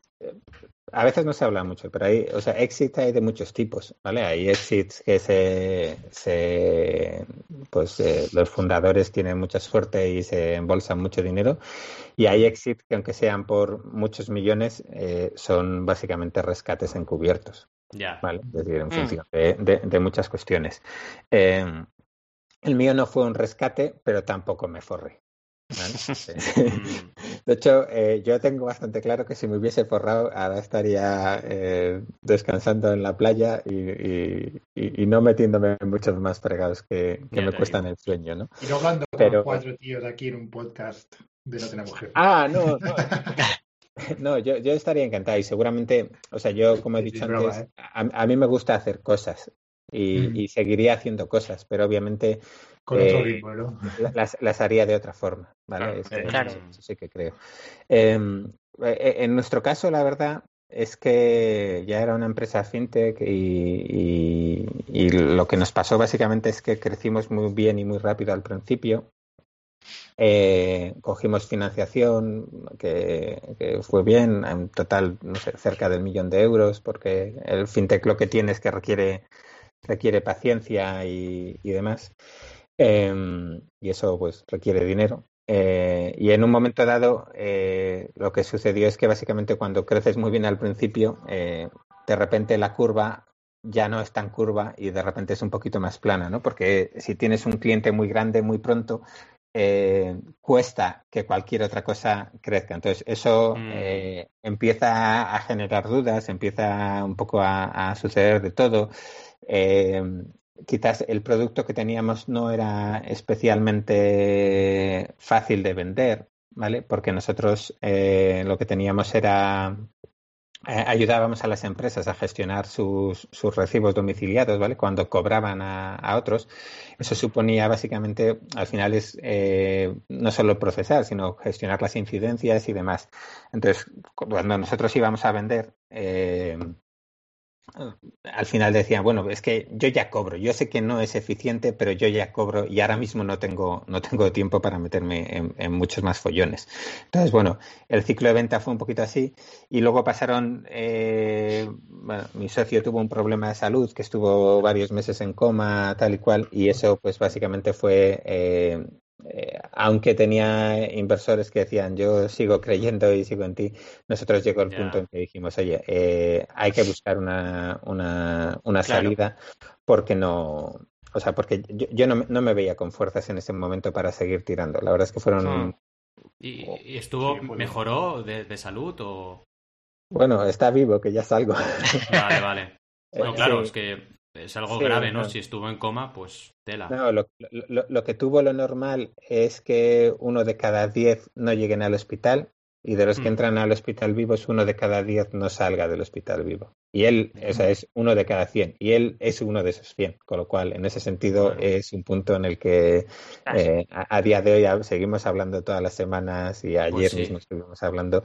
[SPEAKER 5] a veces no se habla mucho, pero hay, o sea, exits hay de muchos tipos, ¿vale? Hay exits que se, se pues eh, los fundadores tienen mucha suerte y se embolsan mucho dinero, y hay exits que aunque sean por muchos millones, eh, son básicamente rescates encubiertos, ¿Vale? Es decir, en mm. función de, muchas cuestiones. Eh, el mío no fue un rescate, pero tampoco me forré. Mm. de hecho, eh, yo tengo bastante claro que si me hubiese forrado, ahora estaría eh, descansando en la playa y, no metiéndome en muchos más fregados que, me cuestan el sueño, ¿no?
[SPEAKER 2] Y no hablando con cuatro tíos aquí en un podcast de No Tenemos Jefe.
[SPEAKER 5] Ah, no, no. No, yo, yo, estaría encantado y seguramente, o sea, yo como he dicho antes, ¿eh? a, mí me gusta hacer cosas y, mm. seguiría haciendo cosas, pero obviamente
[SPEAKER 2] Con otro eh, ¿no?
[SPEAKER 5] las, haría de otra forma, ¿vale? Claro, Eso, sí que creo. Em, eh, en nuestro caso, la verdad es que ya era una empresa fintech y, y lo que nos pasó básicamente es que crecimos muy bien y muy rápido al principio eh, cogimos financiación que, fue bien, en total, no sé, cerca del millón de euros, porque el fintech lo que tiene es que requiere, requiere paciencia y, demás. Em, y eso pues requiere dinero. Eh, y en un momento dado, eh, lo que sucedió es que básicamente cuando creces muy bien al principio, de repente la curva ya no es tan curva y de repente es un poquito más plana, ¿no? Porque si tienes un cliente muy grande muy pronto, eh, cuesta que cualquier otra cosa crezca. Entonces, eso mm. eh, empieza a generar dudas, empieza un poco a, suceder de todo. Eh, quizás el producto que teníamos no era especialmente fácil de vender, ¿vale? Porque nosotros lo que teníamos era ayudábamos a las empresas a gestionar sus, sus recibos domiciliados, ¿vale? Cuando cobraban a, a, otros, eso suponía básicamente, al final es eh, no solo procesar, sino gestionar las incidencias y demás. Entonces, cuando nosotros íbamos a vender, eh, al final decían, bueno, es que yo ya cobro, yo sé que no es eficiente, pero yo ya cobro y ahora mismo no tengo, no tengo tiempo para meterme en, muchos más follones. Entonces, bueno, el ciclo de venta fue un poquito así y luego pasaron, eh, mi socio tuvo un problema de salud que estuvo varios meses en coma, tal y cual, y eso pues básicamente fue eh, eh, aunque tenía inversores que decían yo sigo creyendo y sigo en ti, nosotros llegó el punto en que dijimos, oye, eh, hay que buscar una, una, una salida porque no, o sea, porque yo, no, no, me veía con fuerzas en ese momento para seguir tirando. La verdad es que fueron... Hmm.
[SPEAKER 1] ¿Y, estuvo, mejoró de, de, salud o...?
[SPEAKER 5] Bueno, está vivo, que ya salgo.
[SPEAKER 1] Vale, vale. Bueno, claro, es que es algo grave, ¿no? Si estuvo en coma, pues tela.
[SPEAKER 5] No, lo, lo, que tuvo lo normal es que uno de cada diez no lleguen al hospital y de los que mm. entran al hospital vivos, uno de cada diez no salga del hospital vivo. Y él, o sea, es uno de cada cien. Y él es uno de esos cien. Con lo cual, en ese sentido, es un punto en el que eh, a, día de hoy seguimos hablando todas las semanas y ayer pues mismo estuvimos hablando.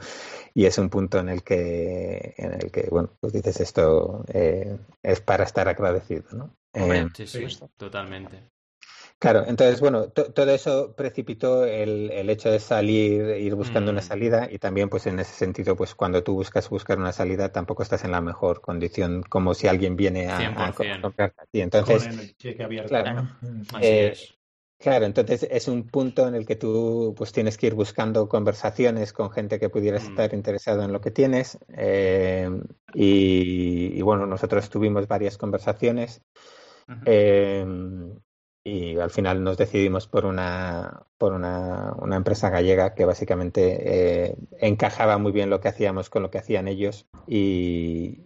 [SPEAKER 5] Y es un punto en el que, en el que bueno, pues dices esto eh, es para estar agradecido, ¿no?
[SPEAKER 1] Eh, sí, sí, totalmente.
[SPEAKER 5] Claro, entonces, bueno, todo eso precipitó el, el, hecho de salir, ir buscando una mm. salida y también, pues en ese sentido, pues cuando tú buscas buscar una salida, tampoco estás en la mejor condición como si alguien viene a, a comprarte a ti. Entonces, claro, eh, Claro, entonces es un punto en el que tú pues tienes que ir buscando conversaciones con gente que pudieras mm. estar interesado en lo que tienes eh, y, y, bueno, nosotros tuvimos varias conversaciones y al final nos decidimos por una, por una, una empresa gallega que básicamente eh, encajaba muy bien lo que hacíamos con lo que hacían ellos y,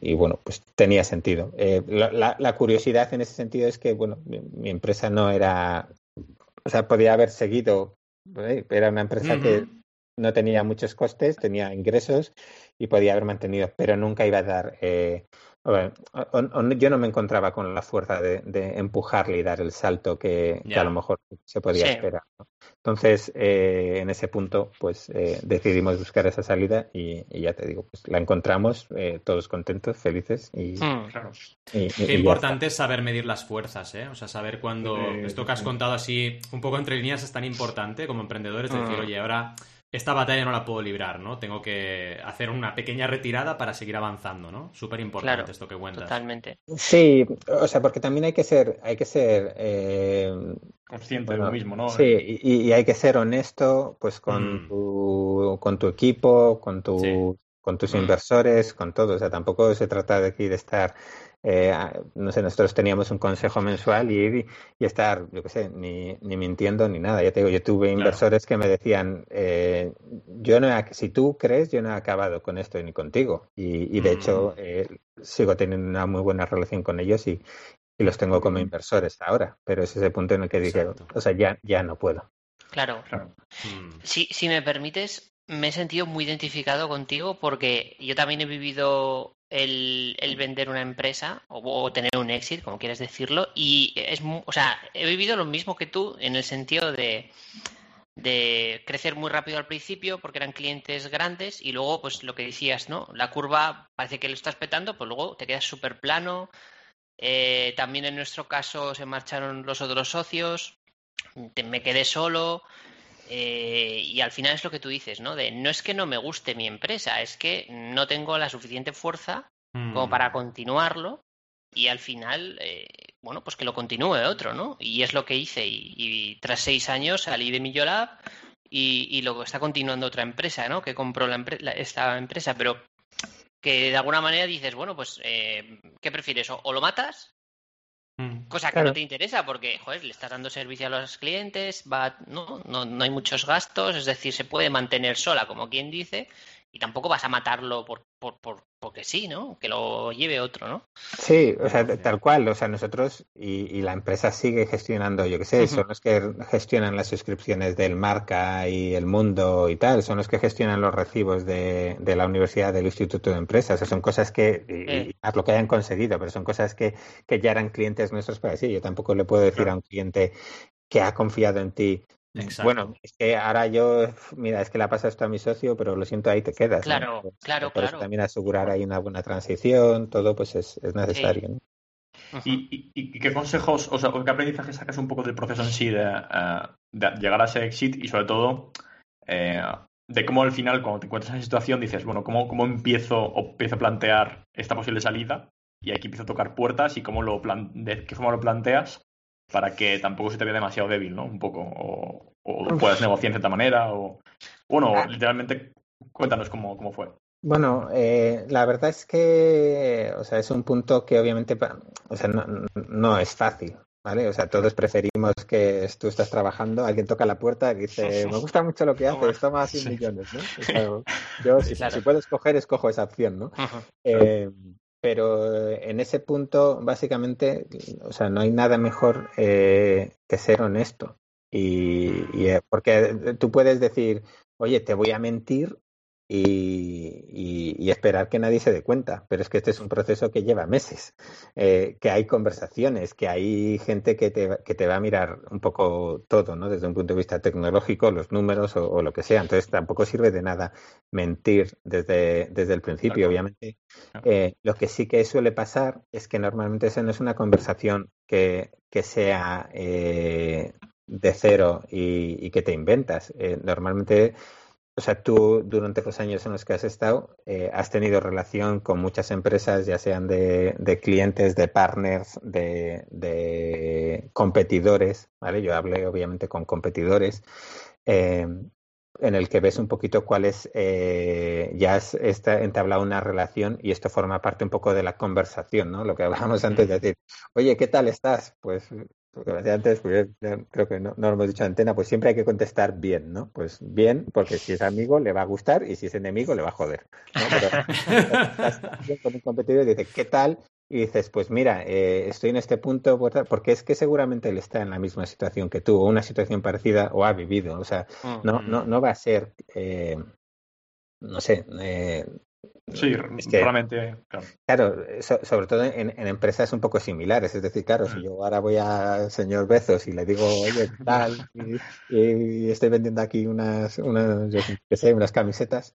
[SPEAKER 5] y, bueno, pues tenía sentido. Eh, la, la, curiosidad en ese sentido es que, bueno, mi, empresa no era, o sea, podía haber seguido, ¿eh? era una empresa que no tenía muchos costes, tenía ingresos y podía haber mantenido, pero nunca iba a dar yo no me encontraba con la fuerza de, empujarle y dar el salto que, a lo mejor se podía esperar. Entonces, eh, en ese punto, pues eh, decidimos buscar esa salida y, ya te digo, pues la encontramos, eh, todos contentos, felices. Y,
[SPEAKER 1] hmm. Qué importante es saber medir las fuerzas, ¿eh? O sea, saber cuando esto que has contado así, un poco entre líneas, es tan importante como emprendedores, decir, hmm. oye, ahora esta batalla no la puedo librar, ¿no? Tengo que hacer una pequeña retirada para seguir avanzando, ¿no? Súper importante esto que cuentas.
[SPEAKER 3] Totalmente.
[SPEAKER 5] Sí, o sea, porque también hay que ser, hay que ser eh,
[SPEAKER 4] consciente de lo mismo, ¿no?
[SPEAKER 5] Sí, y, hay que ser honesto, pues, con mm. tu, con tu equipo, con tu, con tus mm. inversores, con todo. O sea, tampoco se trata de aquí de estar eh, no sé, nosotros teníamos un consejo mensual y, y estar, yo qué sé, ni, ni, mintiendo ni nada. Ya te digo, yo tuve inversores que me decían, eh, yo no si tú crees, yo no he acabado con esto ni contigo. Y, y de hecho, mm. eh, sigo teniendo una muy buena relación con ellos y, y los tengo como inversores ahora. Pero es ese punto en el que dije, o sea, ya, ya no puedo.
[SPEAKER 3] Claro. Si, si me permites, me he sentido muy identificado contigo porque yo también he vivido el, el vender una empresa o, tener un éxito, como quieras decirlo, y es, o sea, he vivido lo mismo que tú en el sentido de, de crecer muy rápido al principio porque eran clientes grandes y luego, pues lo que decías, ¿no? La curva parece que lo estás petando, pues luego te quedas súper plano. Eh, también en nuestro caso se marcharon los otros socios, me quedé solo. Eh, y al final es lo que tú dices, ¿no? De no es que no me guste mi empresa, es que no tengo la suficiente fuerza como mm. para continuarlo y al final, eh, bueno, pues que lo continúe otro, ¿no? Y es lo que hice y, tras seis años salí de Millolab y, y luego está continuando otra empresa, ¿no? Que compró la, esta empresa, pero que de alguna manera dices, bueno, pues, eh, ¿qué prefieres? o lo matas Mm. Cosa que no te interesa porque, joder, le estás dando servicio a los clientes, va, ¿no? No, no hay muchos gastos, es decir, se puede mantener sola, como quien dice, y tampoco vas a matarlo por, por, por, porque sí, ¿no? Que lo lleve otro, ¿no?
[SPEAKER 5] Sí, o sea, tal cual, o sea, nosotros y, la empresa sigue gestionando, yo qué sé, son los que gestionan las suscripciones del Marca y el Mundo y tal, son los que gestionan los recibos de, de la Universidad del Instituto de Empresas, o son cosas que, y, lo que hayan conseguido, pero son cosas que, que ya eran clientes nuestros para sí, yo tampoco le puedo decir a un cliente que ha confiado en ti bueno, es que ahora yo, mira, es que la pasa esto a mi socio, pero lo siento, ahí te quedas.
[SPEAKER 3] Claro,
[SPEAKER 5] pues,
[SPEAKER 3] claro,
[SPEAKER 5] Por
[SPEAKER 3] Eso
[SPEAKER 5] también asegurar ahí una buena transición, todo pues es, necesario.
[SPEAKER 4] ¿Y, qué consejos, o sea, qué aprendizaje sacas un poco del proceso en sí de, eh, llegar a ese exit y sobre todo eh, de cómo al final, cuando te encuentras en esa situación, dices, bueno, ¿cómo, cómo empiezo o empiezo a plantear esta posible salida? Y aquí empiezo a tocar puertas y cómo lo plan de qué forma lo planteas para que tampoco se te vea demasiado débil, ¿no? Un poco. O, puedas negociar de cierta manera. O. Bueno, ah. literalmente, cuéntanos cómo, cómo fue.
[SPEAKER 5] Bueno, eh, la verdad es que, o sea, es un punto que obviamente, o sea, no, es fácil, ¿vale? O sea, todos preferimos que tú estás trabajando, alguien toca la puerta y dice, me gusta mucho lo que haces, toma 100 millones, ¿no? yo, si, puedo escoger, escojo esa opción, ¿no? Pero en ese punto, básicamente, o sea, no hay nada mejor eh, que ser honesto. Y, y, eh, porque tú puedes decir, oye, te voy a mentir y, esperar que nadie se dé cuenta. Pero es que este es un proceso que lleva meses, eh, que hay conversaciones, que hay gente que te, que te va a mirar un poco todo, ¿no? Desde un punto de vista tecnológico, los números o, lo que sea. Entonces tampoco sirve de nada mentir desde, desde el principio, obviamente. Eh, lo que sí que suele pasar es que normalmente eso no es una conversación que, que sea eh, de cero y, y, que te inventas. normalmente o sea, tú durante los años en los que has estado, eh, has tenido relación con muchas empresas, ya sean de, clientes, de partners, de, competidores, ¿vale? Yo hablé obviamente con competidores, eh, en el que ves un poquito cuál es, eh, ya has entablado una relación y esto forma parte un poco de la conversación, ¿no? Lo que hablábamos antes de decir, oye, ¿qué tal estás? Pues porque decía antes, pues creo que no, no, lo hemos dicho en antena, pues siempre hay que contestar bien, ¿no? Pues bien, porque si es amigo le va a gustar y si es enemigo le va a joder. ¿no? Pero con un competidor y dice, ¿qué tal? Y dices, pues mira, eh, estoy en este punto porque es que seguramente él está en la misma situación que tú, o una situación parecida, o ha vivido. O sea, no, no, no va a ser, eh, no sé, eh,
[SPEAKER 4] Sí, realmente,
[SPEAKER 5] claro. sobre todo en, empresas un poco similares. Es decir, claro, si mm. yo ahora voy al señor Bezos y le digo, oye, tal, y, estoy vendiendo aquí unas, unas, sé, unas camisetas,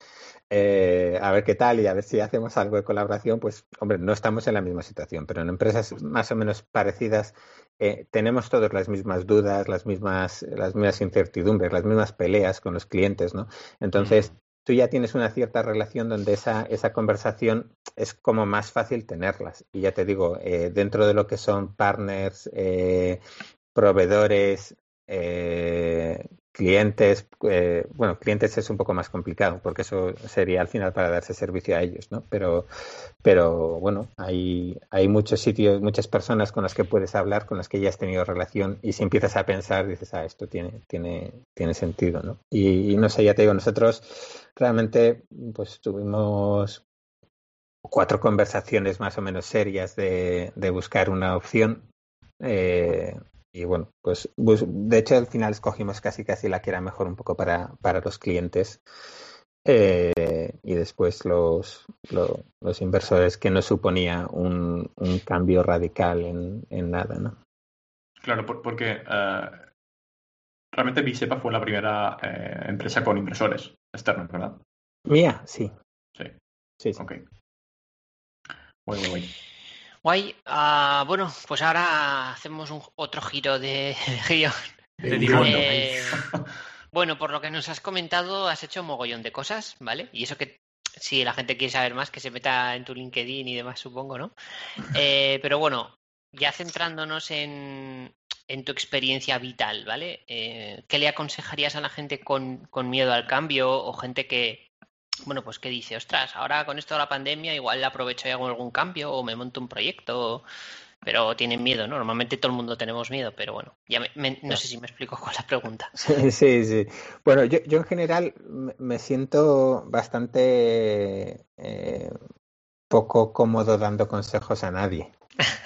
[SPEAKER 5] eh, a ver qué tal y a ver si hacemos algo de colaboración, pues, hombre, no estamos en la misma situación, pero en empresas más o menos parecidas eh, tenemos todas las mismas dudas, las mismas, las mismas incertidumbres, las mismas peleas con los clientes, ¿no? Entonces, tú ya tienes una cierta relación donde esa, esa conversación es como más fácil tenerlas. Y ya te digo, eh, dentro de lo que son partners, eh, proveedores, eh, clientes, eh, bueno, clientes es un poco más complicado porque eso sería al final para darse servicio a ellos, ¿no? Pero, pero bueno, hay, hay muchos sitios, muchas personas con las que puedes hablar, con las que ya has tenido relación y si empiezas a pensar dices, ah, esto tiene, tiene, tiene sentido, ¿no? Y, no sé, ya te digo, nosotros realmente pues tuvimos cuatro conversaciones más o menos serias de, de buscar una opción. Eh, y bueno, pues, pues, de hecho al final escogimos casi casi la que era mejor un poco para, para los clientes. Eh, y después los, los, inversores que no suponía un, un cambio radical en, en, nada, ¿no?
[SPEAKER 4] Claro, porque uh, realmente Bisepa fue la primera eh, empresa con inversores externos, ¿verdad?
[SPEAKER 5] Mía, sí.
[SPEAKER 4] Sí.
[SPEAKER 5] Sí, sí.
[SPEAKER 4] Ok. Muy, muy, muy.
[SPEAKER 3] Guay. Uh, bueno, pues ahora hacemos un, otro giro de, guion.
[SPEAKER 1] Eh,
[SPEAKER 3] bueno, por lo que nos has comentado, has hecho un mogollón de cosas, ¿vale? Y eso que si la gente quiere saber más, que se meta en tu LinkedIn y demás, supongo, ¿no? Eh, pero bueno, ya centrándonos en, en tu experiencia vital, ¿vale? Eh, ¿Qué le aconsejarías a la gente con, con miedo al cambio o gente que, bueno, pues que dice, ostras, ahora con esto de la pandemia igual aprovecho y hago algún cambio o me monto un proyecto. pero tienen miedo, ¿no? Normalmente todo el mundo tenemos miedo, pero bueno, ya no sé si me explico con la pregunta.
[SPEAKER 5] Sí, sí, sí. Bueno, yo, yo en general me siento bastante eh, poco cómodo dando consejos a nadie.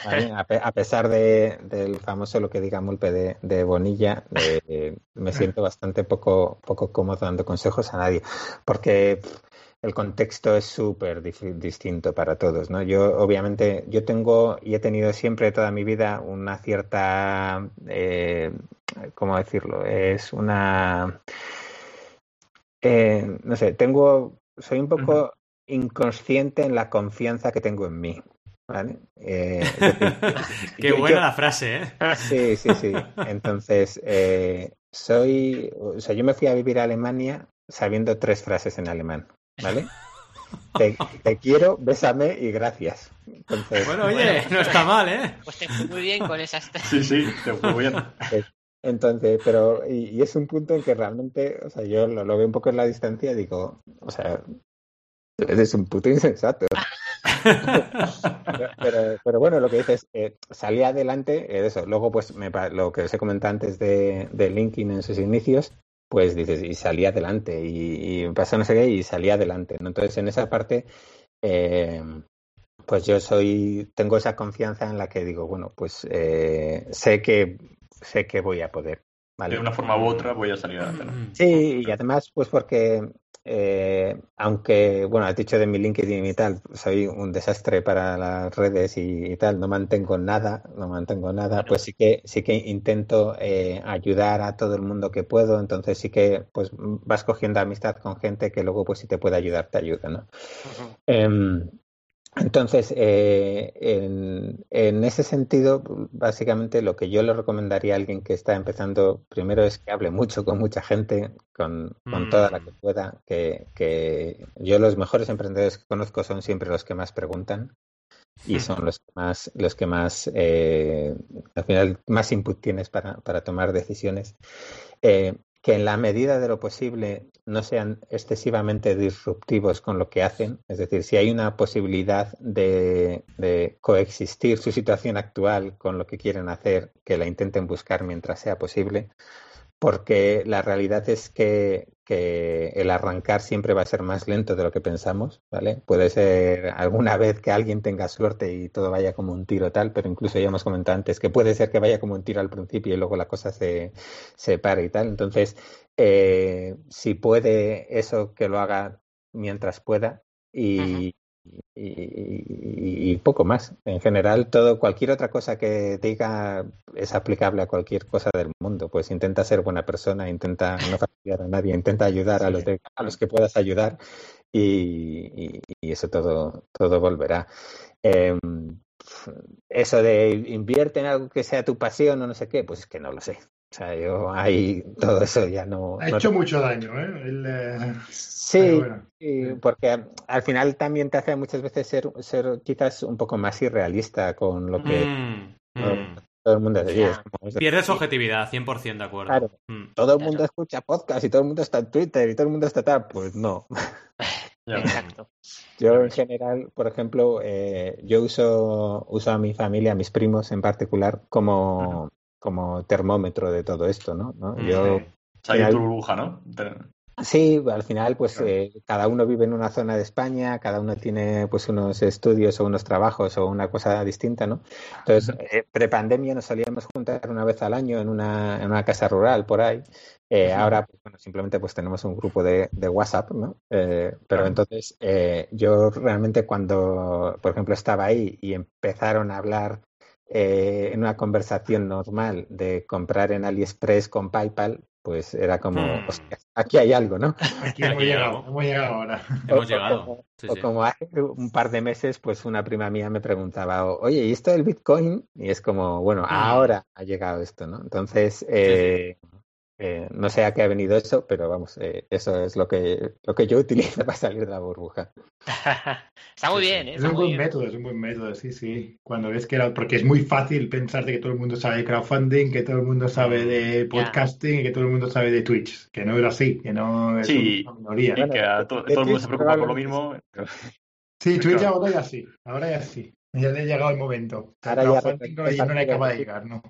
[SPEAKER 5] A, pesar de, del famoso lo que diga Mulpe de, de Bonilla, me siento bastante poco, poco cómodo dando consejos a nadie, porque el contexto es súper distinto para todos, ¿no? Yo, obviamente, yo tengo y he tenido siempre toda mi vida una cierta, eh, ¿cómo decirlo? Es una, eh, no sé, tengo, soy un poco inconsciente en la confianza que tengo en mí. ¿Vale?
[SPEAKER 1] Eh, Qué buena la frase, ¿eh?
[SPEAKER 5] Sí, sí, sí. Entonces, eh, soy, o sea, yo me fui a vivir a Alemania sabiendo tres frases en alemán. ¿vale? Te, quiero, bésame y gracias.
[SPEAKER 1] bueno, oye, no está mal, ¿eh?
[SPEAKER 3] Pues te fue muy bien con esas
[SPEAKER 4] Sí, sí, te fue muy bien.
[SPEAKER 5] Entonces, pero, y, es un punto en que realmente, o sea, yo lo, veo un poco en la distancia y digo, o sea, eres un puto insensato. pero, pero, bueno, lo que dices, eh, salí adelante, eh, eso. Luego, pues, me, lo que os he comentado antes de, de LinkedIn en sus inicios, pues dices, y salí adelante, y, y pasa no sé qué, y salí adelante. Entonces, en esa parte, eh, pues yo soy, tengo esa confianza en la que digo, bueno, pues eh, sé que sé que voy a poder.
[SPEAKER 4] De una forma u otra voy a salir adelante.
[SPEAKER 5] Sí, y además, pues porque eh, aunque, bueno, has dicho de mi LinkedIn y tal, soy un desastre para las redes y, tal, no mantengo nada, no mantengo nada, pues sí que, sí que intento eh, ayudar a todo el mundo que puedo, entonces sí que pues vas cogiendo amistad con gente que luego pues si te puede ayudar, te ayuda, ¿no? Entonces, eh, en, ese sentido, básicamente lo que yo le recomendaría a alguien que está empezando primero es que hable mucho con mucha gente, con, toda la que mm. pueda, que, yo los mejores emprendedores que conozco son siempre los que más preguntan y son los que más, los que más, eh, al final, más input tienes para, para tomar decisiones. Eh, que en la medida de lo posible no sean excesivamente disruptivos con lo que hacen. Es decir, si hay una posibilidad de, coexistir su situación actual con lo que quieren hacer, que la intenten buscar mientras sea posible porque la realidad es que, el arrancar siempre va a ser más lento de lo que pensamos, ¿vale? Puede ser alguna vez que alguien tenga suerte y todo vaya como un tiro tal, pero incluso ya hemos comentado antes que puede ser que vaya como un tiro al principio y luego la cosa se, se pare y tal. Entonces, eh, si puede eso, que lo haga mientras pueda y, y, poco más. En general, todo, cualquier otra cosa que diga es aplicable a cualquier cosa del mundo. Pues intenta ser buena persona, intenta no fastidiar a nadie, intenta ayudar a los, a los que puedas ayudar y, eso todo, todo volverá. Em, eso de invierte en algo que sea tu pasión o no sé qué, pues es que no lo sé. O sea, yo ahí todo eso ya no.
[SPEAKER 2] Ha hecho mucho daño, ¿eh? eh
[SPEAKER 5] sí, porque al final también te hace muchas veces ser, ser quizás un poco más irrealista con lo que mm, mm. todo el mundo
[SPEAKER 1] dice. Pierdes objetividad, 100% de acuerdo.
[SPEAKER 5] Claro, mm. todo el mundo escucha podcast y todo el mundo está en Twitter y todo el mundo está tal. Pues no.
[SPEAKER 3] Exacto.
[SPEAKER 5] Yo en general, por ejemplo, eh, yo uso, uso a mi familia, a mis primos en particular, como, como termómetro de todo esto, ¿no? ¿No?
[SPEAKER 4] Yo, Sale tu burbuja, ¿no?
[SPEAKER 5] Sí, al final, pues eh, cada uno vive en una zona de España, cada uno tiene pues unos estudios o unos trabajos o una cosa distinta, ¿no? Entonces, eh, prepandemia nos solíamos juntar una vez al año en una, en una casa rural por ahí. Eh, ahora, pues, bueno, simplemente pues tenemos un grupo de, de WhatsApp, ¿no? Eh, pero entonces, eh, yo realmente cuando, por ejemplo, estaba ahí y empezaron a hablar eh, en una conversación normal de comprar en AliExpress con PayPal, pues era como, hmm. aquí hay algo, ¿no?
[SPEAKER 2] Aquí hemos, llegado, hemos llegado ahora.
[SPEAKER 1] Hemos llegado.
[SPEAKER 5] O, como hace un par de meses, pues una prima mía me preguntaba, oye, ¿y esto del Bitcoin? Y es como, bueno, hmm. ahora ha llegado esto, ¿no? Entonces, eh, eh, no sé a qué ha venido eso, pero vamos, eh, eso es lo que, lo que yo utilizo para salir de la burbuja.
[SPEAKER 3] Está muy bien, ¿eh?
[SPEAKER 2] Es un buen método, es un buen método, sí, sí. Cuando ves que era, porque es muy fácil pensar de que todo el mundo sabe de crowdfunding, que todo el mundo sabe de podcasting y que todo el mundo sabe de Twitch, que no era así, que no es
[SPEAKER 4] sí, una minoría. Y que todo, el mundo se preocupa por lo mismo.
[SPEAKER 2] Sí, Twitch ahora ya sí, ahora ya sí. Ya le ha llegado el momento. Ahora ya no, le acaba de llegar, ¿no?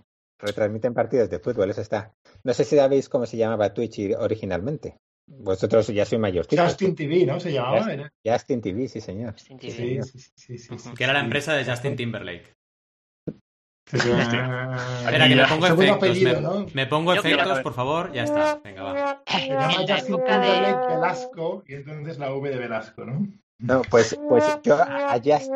[SPEAKER 5] Retransmiten partidos de fútbol, eso está. No sé si sabéis cómo se llamaba Twitch originalmente. Vosotros ya soy mayor.
[SPEAKER 2] Justin TV, ¿no? Se llamaba.
[SPEAKER 5] Justin, TV, sí, señor.
[SPEAKER 3] Justin TV.
[SPEAKER 1] Sí, sí, sí, que era la empresa de Justin Timberlake. Espera, que me pongo efectos. me, pongo efectos, por favor. Ya está. Venga, va.
[SPEAKER 2] Se llama Justin Timberlake Velasco y entonces la V de Velasco, ¿no?
[SPEAKER 5] No, pues, pues yo a Justin.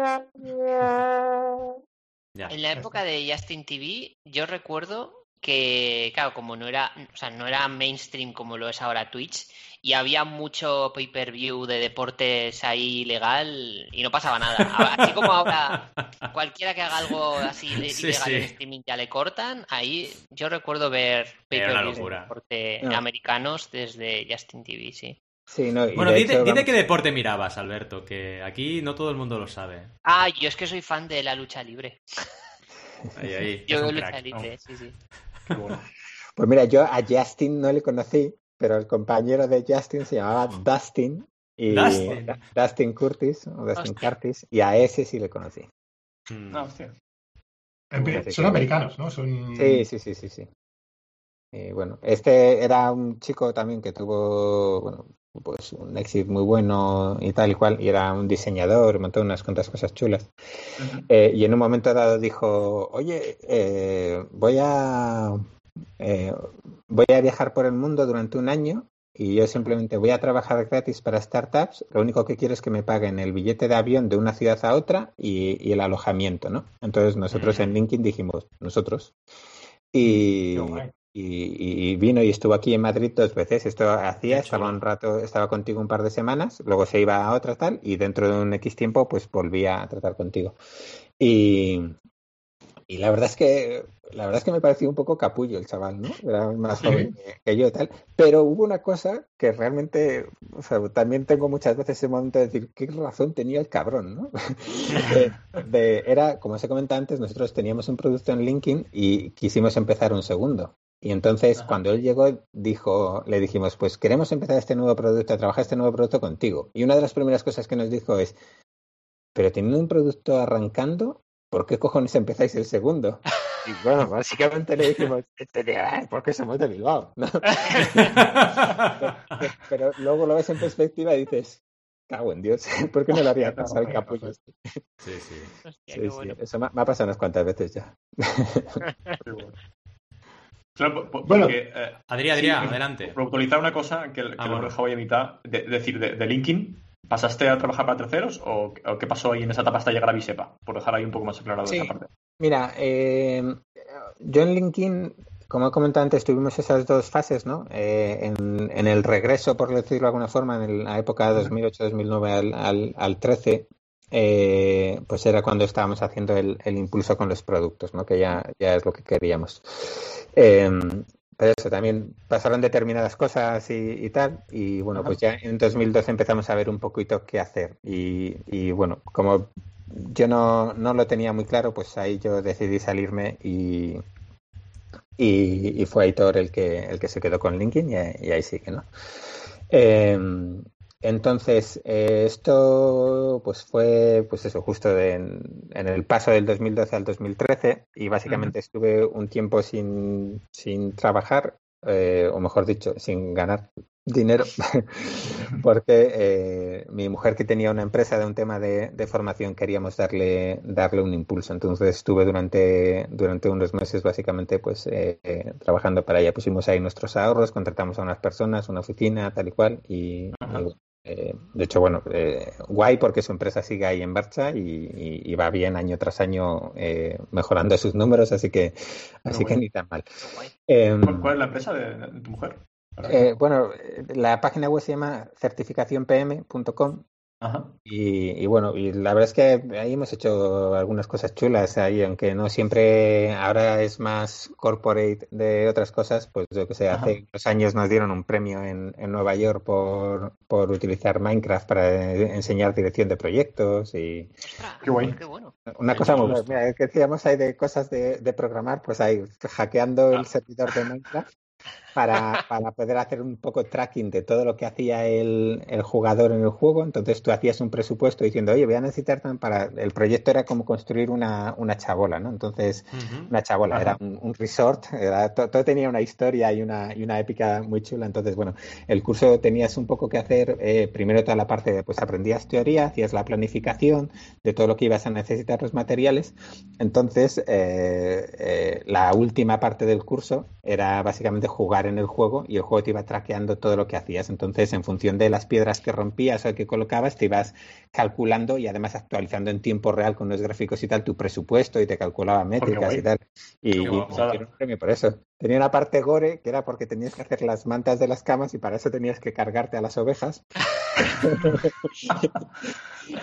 [SPEAKER 3] En la época de Justin TV, yo recuerdo que, claro, como no era, o sea, no era mainstream como lo es ahora Twitch, y había mucho pay-per-view de deportes ahí legal y no pasaba nada. Así como ahora cualquiera que haga algo así ilegal en streaming ya le cortan, ahí yo recuerdo ver pay-per-view de deporte americanos desde Justin TV, sí.
[SPEAKER 5] Sí, no,
[SPEAKER 1] bueno, dime qué deporte mirabas, Alberto, que aquí no todo el mundo lo sabe.
[SPEAKER 3] Ah, yo es que soy fan de la lucha libre.
[SPEAKER 1] Ahí, ahí.
[SPEAKER 3] Yo veo lucha libre, sí, sí.
[SPEAKER 5] Pues mira, yo a Justin no le conocí, pero el compañero de Justin se llamaba Dustin. Y Dustin, Curtis, o Dustin Curtis, y a ese sí le conocí.
[SPEAKER 2] Hmm. Ah, son americanos, ¿no?
[SPEAKER 5] Sí, sí, sí, sí, sí. Y bueno, este era un chico también que tuvo, bueno, pues un éxito muy bueno y tal y cual, y era un diseñador, montó unas cuantas cosas chulas. Eh, y en un momento dado dijo, oye, eh, voy a eh, voy a viajar por el mundo durante un año y yo simplemente voy a trabajar gratis para startups. Lo único que quiero es que me paguen el billete de avión de una ciudad a otra y, el alojamiento, ¿no? Entonces nosotros en LinkedIn dijimos, nosotros. Y, y, vino y estuvo aquí en Madrid dos veces. Esto hacía, estaba un rato, estaba contigo un par de semanas, luego se iba a otra tal y dentro de un X tiempo pues volvía a tratar contigo. Y, y la verdad es que la verdad es que me pareció un poco capullo el chaval, ¿no? Era más joven que yo y tal. Pero hubo una cosa que realmente, o sea, también tengo muchas veces ese momento de decir, ¿qué razón tenía el cabrón, no? de, era, como os he comentado antes, nosotros teníamos un producto en LinkedIn y quisimos empezar un segundo. Y entonces, cuando él llegó, dijo, le dijimos, pues queremos empezar este nuevo producto, a trabajar este nuevo producto contigo. Y una de las primeras cosas que nos dijo es, pero teniendo un producto arrancando, ¿por qué cojones empezáis el segundo? Y bueno, básicamente le dijimos, este porque somos de Bilbao. pero, luego lo ves en perspectiva y dices, cago en Dios, ¿por qué no lo haría pasar el capullo?
[SPEAKER 1] Sí, sí.
[SPEAKER 5] sí, sí. Eso me, ha pasado unas cuantas veces ya.
[SPEAKER 4] Bueno, eh,
[SPEAKER 1] Adrián, Adrián, adelante.
[SPEAKER 4] Por actualizar una cosa que, que ah, lo he dejado ahí a mitad, de, decir, de, de LinkedIn, ¿pasaste a trabajar para terceros o, qué pasó ahí en esa etapa hasta llegar a Bisepa? Por dejar ahí un poco más aclarado esa parte.
[SPEAKER 5] Mira, eh, yo en LinkedIn, como he comentado antes, tuvimos esas dos fases, ¿no? Eh, en, el regreso, por decirlo de alguna forma, en la época de 2008-2009 al, al, 13, eh, pues era cuando estábamos haciendo el, impulso con los productos, ¿no? Que ya, ya es lo que queríamos. Pero eso, también pasaron determinadas cosas y, tal, y bueno, pues ya en 2012 empezamos a ver un poquito qué hacer. Y, y bueno, como yo no, no lo tenía muy claro, pues ahí yo decidí salirme y, y, fue Aitor el que, el que se quedó con LinkedIn y, ahí sí que ¿no? Em, entonces, eh, esto pues fue pues eso, justo en, el paso del 2012 al 2013 y básicamente estuve un tiempo sin, sin trabajar, eh, o mejor dicho, sin ganar dinero porque eh, mi mujer que tenía una empresa de un tema de, formación queríamos darle darle un impulso. Entonces estuve durante durante unos meses básicamente pues eh, trabajando para ella. Pusimos ahí nuestros ahorros contratamos a unas personas una oficina tal y cual y, de hecho bueno guay porque su empresa sigue ahí en marcha y, va bien año tras año mejorando sus números así que así que ni tan mal.
[SPEAKER 4] ¿Cuál, es la empresa de tu mujer
[SPEAKER 5] eh, bueno, la página web se llama certificacionpm.com y, bueno, y la verdad es que ahí hemos hecho algunas cosas chulas ahí, aunque no siempre ahora es más corporate de otras cosas, pues yo que sé, hace unos años nos dieron un premio en, en Nueva York por, por utilizar Minecraft para enseñar dirección de proyectos y...
[SPEAKER 4] Qué,
[SPEAKER 3] bueno.
[SPEAKER 5] Una cosa muy buena, mira, que decíamos ahí de cosas de, de programar, pues ahí hackeando el servidor de Minecraft para, para, poder hacer un poco tracking de todo lo que hacía el, el, jugador en el juego. Entonces tú hacías un presupuesto diciendo, oye, voy a necesitar para... El proyecto era como construir una, una chabola, ¿no? Entonces, una chabola, era un, resort, todo, tenía una historia y una, y una épica muy chula. Entonces, bueno, el curso tenías un poco que hacer, eh, primero toda la parte de, pues aprendías teoría, hacías la planificación de todo lo que ibas a necesitar los materiales. Entonces, eh, eh, la última parte del curso era básicamente jugar en el juego y el juego te iba traqueando todo lo que hacías. Entonces, en función de las piedras que rompías o que colocabas, te ibas calculando y además actualizando en tiempo real con los gráficos y tal tu presupuesto y te calculaba métricas y tal. Y, y, un premio por eso. Tenía una parte gore que era porque tenías que hacer las mantas de las camas y para eso tenías que cargarte a las ovejas.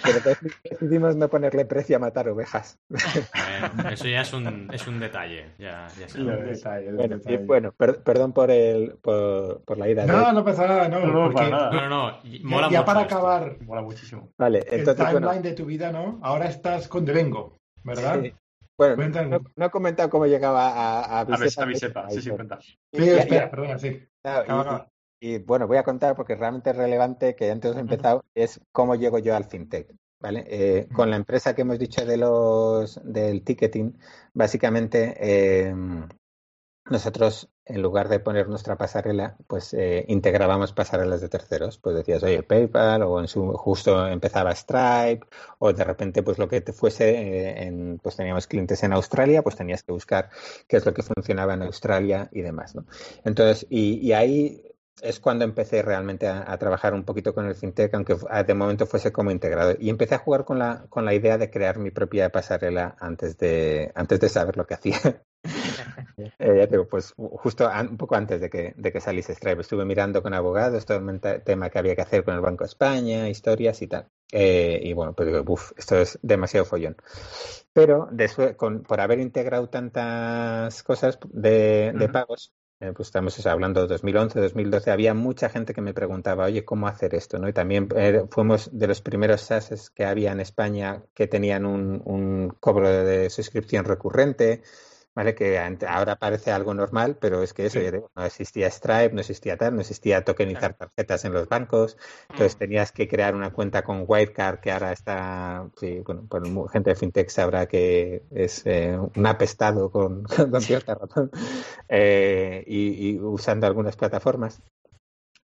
[SPEAKER 5] Pero decidimos no ponerle precio a matar ovejas.
[SPEAKER 1] eso ya es un, es un detalle. Ya, ya
[SPEAKER 5] bueno, bueno perdón por, el, por, por la ida.
[SPEAKER 2] No, no pasa nada. No,
[SPEAKER 1] no, porque... no, no, no,
[SPEAKER 2] Mola ya, para acabar.
[SPEAKER 4] Mola muchísimo.
[SPEAKER 5] Vale,
[SPEAKER 2] entonces, el timeline de tu vida, ¿no? Ahora estás con Devengo, ¿verdad? Sí.
[SPEAKER 5] Bueno, no, he comentado cómo llegaba a,
[SPEAKER 4] a. A sí, sí, cuenta. Sí,
[SPEAKER 2] espera, perdona, sí.
[SPEAKER 5] y, bueno, voy a contar porque realmente es relevante que antes he empezado, es cómo llego yo al fintech. ¿Vale? Eh, con la empresa que hemos dicho de los del ticketing, básicamente eh, nosotros, en lugar de poner nuestra pasarela, pues eh, integrábamos pasarelas de terceros. Pues decías, oye, PayPal, o en su justo empezaba Stripe, o de repente, pues lo que te fuese, eh, en, pues teníamos clientes en Australia, pues tenías que buscar qué es lo que funcionaba en Australia y demás, ¿no? Entonces, y, ahí es cuando empecé realmente a, trabajar un poquito con el fintech, aunque de momento fuese como integrado. Y empecé a jugar con la, con la idea de crear mi propia pasarela antes de, antes de saber lo que hacía. Eh, ya digo, pues justo un poco antes de que, de que saliese Stripe, estuve mirando con abogados todo el tema que había que hacer con el Banco de España, historias y tal. Eh, y bueno, pues digo, uff, esto es demasiado follón. Pero con, por haber integrado tantas cosas de, de pagos, eh, pues estamos hablando de 2011, 2012, había mucha gente que me preguntaba, oye, ¿cómo hacer esto? ¿no? Y también eh, fuimos de los primeros SaaS que había en España que tenían un, un cobro de suscripción recurrente. ¿Vale? Que ahora parece algo normal, pero es que eso, no existía Stripe, no existía tal, no existía tokenizar tarjetas en los bancos, entonces mm. tenías que crear una cuenta con Wildcard, que ahora está, sí, bueno, pues gente de FinTech sabrá que es eh, un apestado con, con cierta razón, eh, y, usando algunas plataformas.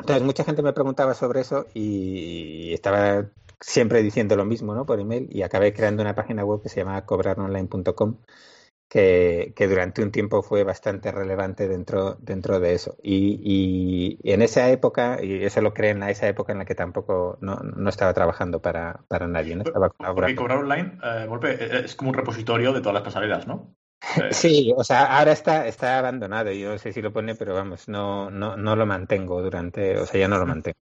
[SPEAKER 5] Entonces, mucha gente me preguntaba sobre eso y estaba siempre diciendo lo mismo, ¿no? Por email y acabé creando una página web que se llama cobraronline.com que, durante un tiempo fue bastante relevante dentro, dentro de eso. Y, en esa época, y eso lo creen en esa época en la que tampoco no, no estaba trabajando para, para nadie, no estaba
[SPEAKER 4] colaborando. Porque cobrar online eh, eh, es como un repositorio de todas las pasarelas, ¿no?
[SPEAKER 5] Sí, o sea, ahora está, está abandonado. Yo no sé si lo pone, pero vamos, no, no, no lo mantengo durante, o sea, ya no lo mantengo.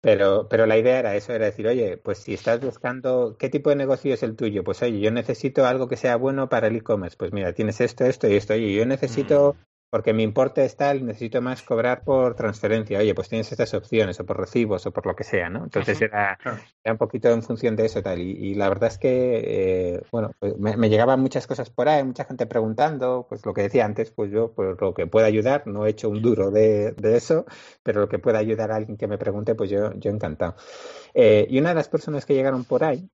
[SPEAKER 5] Pero, pero la idea era eso, era decir, oye, pues si estás buscando qué tipo de negocio es el tuyo, pues oye, yo necesito algo que sea bueno para el e-commerce. Pues mira, tienes esto, esto y esto. Oye, yo necesito mm porque mi importe es tal, necesito más cobrar por transferencia. Oye, pues tienes estas opciones, o por recibos, o por lo que sea, ¿no? Entonces era, era, un poquito en función de eso tal. Y, la verdad es que, eh, bueno, pues me, llegaban muchas cosas por ahí, mucha gente preguntando, pues lo que decía antes, pues yo, por lo que pueda ayudar, no he hecho un duro de, eso, pero lo que pueda ayudar a alguien que me pregunte, pues yo, yo encantado. Eh, y una de las personas que llegaron por ahí,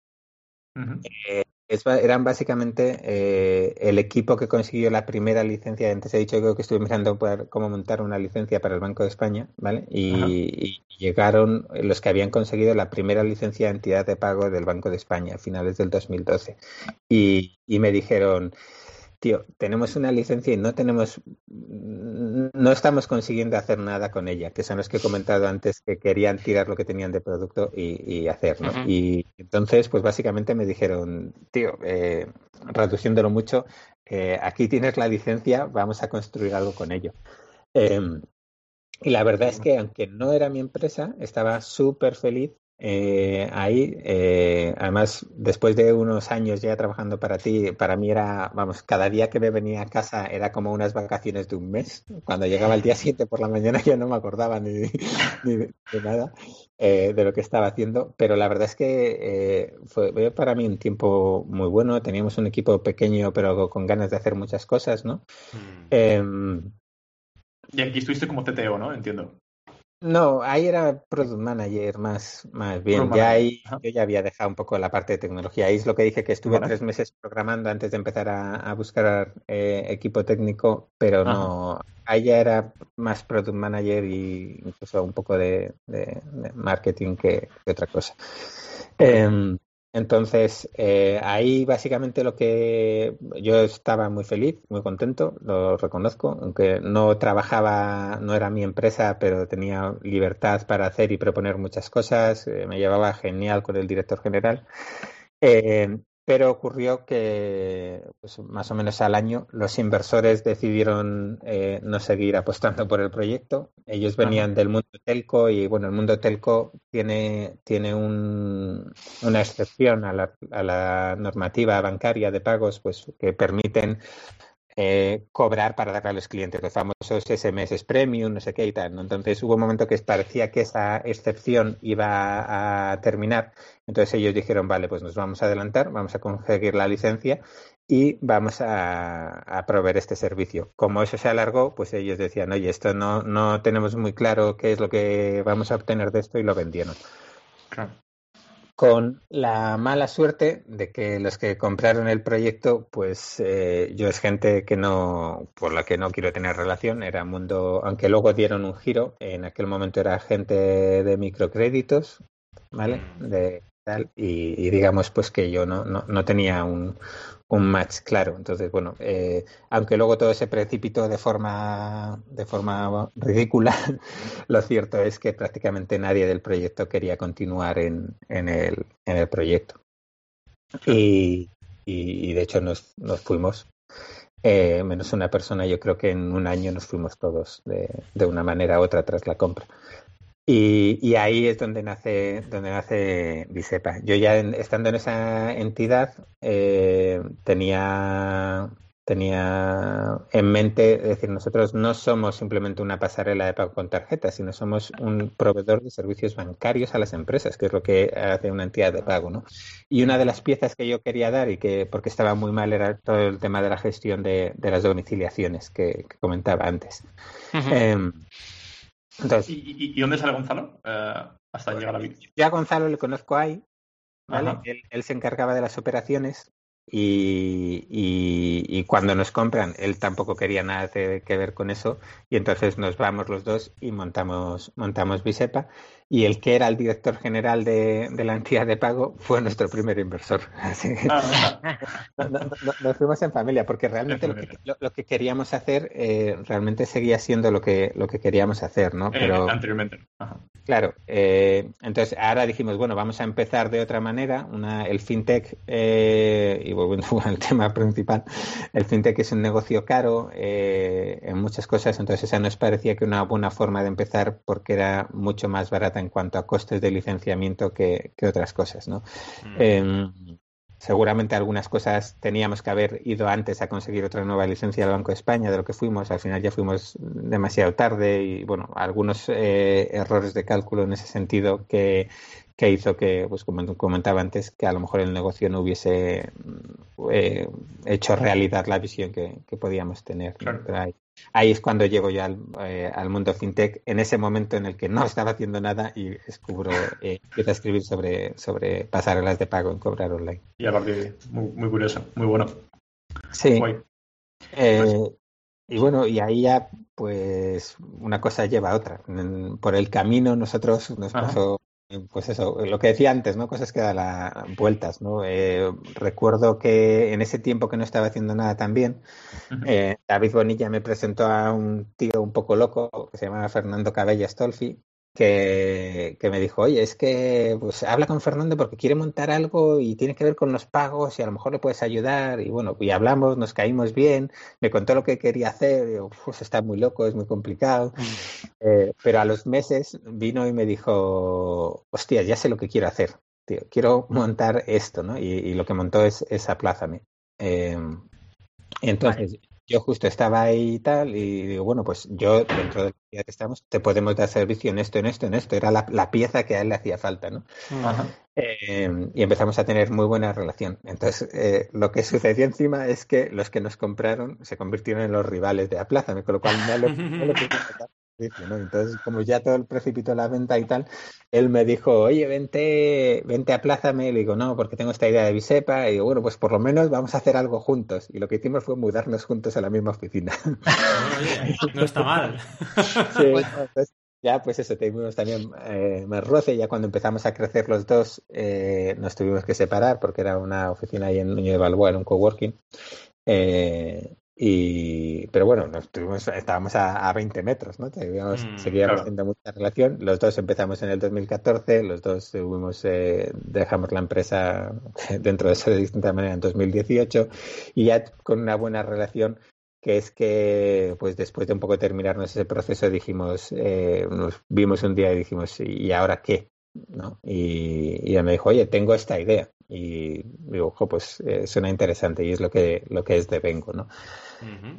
[SPEAKER 5] eran básicamente eh, el equipo que consiguió la primera licencia. Antes he dicho creo que estuve mirando cómo montar una licencia para el Banco de España, ¿vale? Y, llegaron los que habían conseguido la primera licencia de entidad de pago del Banco de España a finales del 2012. Y, y me dijeron, tío, tenemos una licencia y no tenemos, no estamos consiguiendo hacer nada con ella, que son los que he comentado antes que querían tirar lo que tenían de producto y, hacer, ¿no? Y entonces, pues básicamente me dijeron, tío, eh, reduciéndolo mucho, eh, aquí tienes la licencia, vamos a construir algo con ello. Em, y la verdad es que aunque no era mi empresa, estaba súper feliz eh, ahí, eh, además, después de unos años ya trabajando para ti, para mí era, vamos, cada día que me venía a casa era como unas vacaciones de un mes. Cuando llegaba el día 7 por la mañana ya no me acordaba ni, de, nada eh, de lo que estaba haciendo, pero la verdad es que fue para mí un tiempo muy bueno. Teníamos un equipo pequeño, pero con ganas de hacer muchas cosas, ¿no? Mm. Em,
[SPEAKER 4] Y aquí estuviste como CTO, ¿no? Entiendo.
[SPEAKER 5] No, ahí era product manager más, más bien. ya ahí yo ya había dejado un poco la parte de tecnología. Ahí es lo que dije que estuve tres meses programando antes de empezar a, buscar eh, equipo técnico, pero no. Ahí ya era más product manager y incluso un poco de, marketing que, otra cosa. Em, entonces, eh, ahí básicamente lo que yo estaba muy feliz, muy contento, lo reconozco, aunque no trabajaba, no era mi empresa, pero tenía libertad para hacer y proponer muchas cosas, eh, me llevaba genial con el director general. Eh, pero ocurrió que pues, más o menos al año los inversores decidieron eh, no seguir apostando por el proyecto. Ellos venían del mundo telco y bueno, el mundo telco tiene, tiene un, una excepción a la, a la normativa bancaria de pagos pues, que permiten eh, cobrar para darle a los clientes, los famosos SMS premium, no sé qué y tal. Entonces hubo un momento que parecía que esa excepción iba a terminar. Entonces ellos dijeron, vale, pues nos vamos a adelantar, vamos a conseguir la licencia y vamos a, proveer este servicio. Como eso se alargó, pues ellos decían, oye, esto no, no tenemos muy claro qué es lo que vamos a obtener de esto y lo vendieron. Claro con la mala suerte de que los que compraron el proyecto, pues eh, yo es gente que no, por la que no quiero tener relación, era mundo, aunque luego dieron un giro, en aquel momento era gente de microcréditos, ¿vale? Mm. De tal, y, digamos pues que yo no, no, no tenía un, un match claro. Entonces, bueno, eh, aunque luego todo se precipitó de forma, de forma ridícula, lo cierto es que prácticamente nadie del proyecto quería continuar en, en, el, en el proyecto. Y, y, de hecho nos, nos fuimos, eh, menos una persona, yo creo que en un año nos fuimos todos de, de una manera u otra tras la compra. Y, ahí es donde nace, donde nace Bisepa. Yo ya estando en esa entidad eh, tenía, tenía en mente, es decir, nosotros no somos simplemente una pasarela de pago con tarjetas, sino somos un proveedor de servicios bancarios a las empresas, que es lo que hace una entidad de pago, ¿no? Y una de las piezas que yo quería dar y que porque estaba muy mal era todo el tema de la gestión de, las domiciliaciones que, comentaba antes.
[SPEAKER 4] ¿Y, dónde sale Gonzalo? Eh, hasta llegar a la
[SPEAKER 5] Yo a Gonzalo le conozco ahí, ¿vale? Él, se encargaba de las operaciones y, y, cuando nos compran, él tampoco quería nada que ver con eso y entonces nos vamos los dos y montamos, montamos Bisepa y el que era el director general de, la entidad de pago fue nuestro primer inversor. Así que ah, nos fuimos en familia, porque realmente lo que, queríamos hacer eh, realmente seguía siendo lo que, lo que queríamos hacer, ¿no?
[SPEAKER 4] Eh, Pero, anteriormente.
[SPEAKER 5] Claro, eh, entonces ahora dijimos, bueno, vamos a empezar de otra manera. Una, el fintech, y volviendo al tema principal, el fintech es un negocio caro en muchas cosas, entonces esa nos parecía que una buena forma de empezar porque era mucho más barata en cuanto a costes de licenciamiento que, otras cosas, ¿no? Mm. Em, seguramente algunas cosas teníamos que haber ido antes a conseguir otra nueva licencia del Banco de España de lo que fuimos. Al final ya fuimos demasiado tarde y, bueno, algunos eh, errores de cálculo en ese sentido que, que hizo que, pues como comentaba antes, que a lo mejor el negocio no hubiese eh, hecho realidad la visión que, podíamos tener. Ahí, es cuando llego yo eh, al, mundo fintech, en ese momento en el que no estaba haciendo nada y descubro, eh, empiezo a escribir sobre, sobre pasarelas de pago en cobrar online.
[SPEAKER 4] Y a partir de muy, muy curioso, muy bueno.
[SPEAKER 5] Sí. Pues y bueno, y ahí ya, pues, una cosa lleva a otra. Por el camino nosotros nos pasó pues eso, lo que decía antes, ¿no? Cosas que dan la, vueltas, ¿no? Eh, recuerdo que en ese tiempo que no estaba haciendo nada tan bien, eh, David Bonilla me presentó a un tío un poco loco que se llama Fernando Cabella Stolfi, que, me dijo, oye, es que pues habla con Fernando porque quiere montar algo y tiene que ver con los pagos y a lo mejor le puedes ayudar. Y bueno, y hablamos, nos caímos bien, me contó lo que quería hacer, y pues está muy loco, es muy complicado. Mm. Eh, pero a los meses vino y me dijo, hostia, ya sé lo que quiero hacer, tío, quiero montar esto, ¿no? Y, lo que montó es, es Aplázame. Eh, entonces, yo justo estaba ahí y tal, y digo, bueno, pues yo dentro del día que estamos, te podemos dar servicio en esto, en esto, en esto. Era la, pieza que a él le hacía falta, ¿no? Eh, y empezamos a tener muy buena relación. Entonces, eh, lo que sucedió encima es que los que nos compraron se convirtieron en los rivales de la plaza, con lo cual no lo, no lo entonces, como ya todo el precipitó la venta y tal, él me dijo, oye, vente, vente, aplázame. Y le digo, no, porque tengo esta idea de Bisepa. Y digo, bueno, pues por lo menos vamos a hacer algo juntos. Y lo que hicimos fue mudarnos juntos a la misma oficina.
[SPEAKER 1] no está mal.
[SPEAKER 5] ya, pues eso, tuvimos también eh, más roce. Ya cuando empezamos a crecer los dos, eh, nos tuvimos que separar porque era una oficina ahí en Nuño de Balboa, en un coworking. Eh, y, pero bueno, nos tuvimos, estábamos a, a 20 metros, ¿no? Mm, seguíamos haciendo mucha relación. Los dos empezamos en el 2014, los dos tuvimos, eh, dejamos la empresa dentro de eso de distinta manera en 2018 y ya con una buena relación que es que pues después de un poco terminarnos ese proceso dijimos, eh, nos vimos un día y dijimos, ¿y ahora qué? ¿No? Y, y ella me dijo, oye, tengo esta idea y digo, ojo, pues eh, suena interesante y es lo que, lo que es de Vengo, ¿no?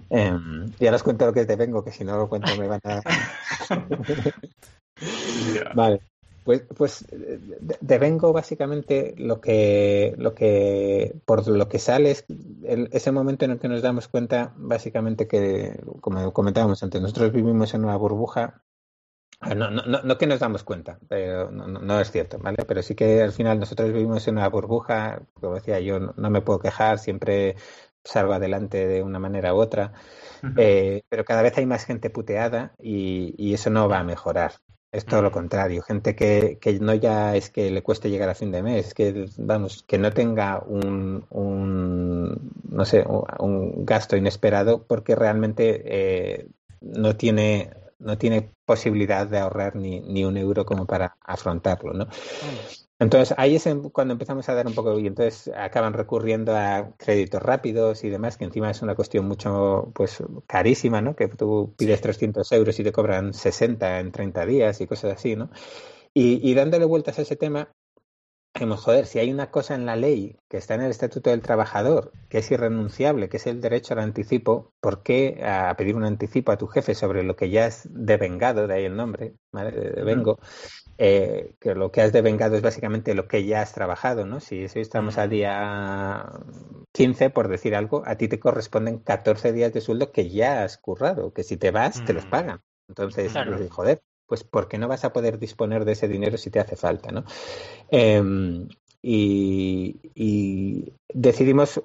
[SPEAKER 5] Em, ya les cuento lo que es de Vengo, que si no lo cuento me van a... Vale. Pues, pues de, Vengo básicamente lo que, lo que, por lo que sale es ese momento en el que nos damos cuenta básicamente que, como comentábamos antes, nosotros vivimos en una burbuja Ah, no, no, no, que nos damos cuenta, pero no, es cierto, ¿vale? Pero sí que al final nosotros vivimos en una burbuja, como decía yo, no, me puedo quejar, siempre salgo adelante de una manera u otra, eh, pero cada vez hay más gente puteada y, eso no va a mejorar. Es todo lo contrario, gente que, que, no ya es que le cueste llegar a fin de mes, es que, vamos, que no tenga un, un no sé, un, gasto inesperado porque realmente eh, no tiene no tiene posibilidad de ahorrar ni, ni un euro como para afrontarlo, ¿no? Entonces ahí es cuando empezamos a dar un poco y entonces acaban recurriendo a créditos rápidos y demás, que encima es una cuestión mucho pues carísima, ¿no? Que tú pides 300 euros y te cobran 60 en 30 días y cosas así, ¿no? Y, y dándole vueltas a ese tema, joder, si hay una cosa en la ley que está en el Estatuto del Trabajador, que es irrenunciable, que es el derecho al anticipo, ¿por qué a pedir un anticipo a tu jefe sobre lo que ya es devengado, de ahí el nombre, ¿vale? Devengo, eh, que lo que has devengado es básicamente lo que ya has trabajado, ¿no? Si, estamos al día 15, por decir algo, a ti te corresponden 14 días de sueldo que ya has currado, que si te vas, te los pagan. Entonces, joder, pues porque no vas a poder disponer de ese dinero si te hace falta, ¿no? Em, y, decidimos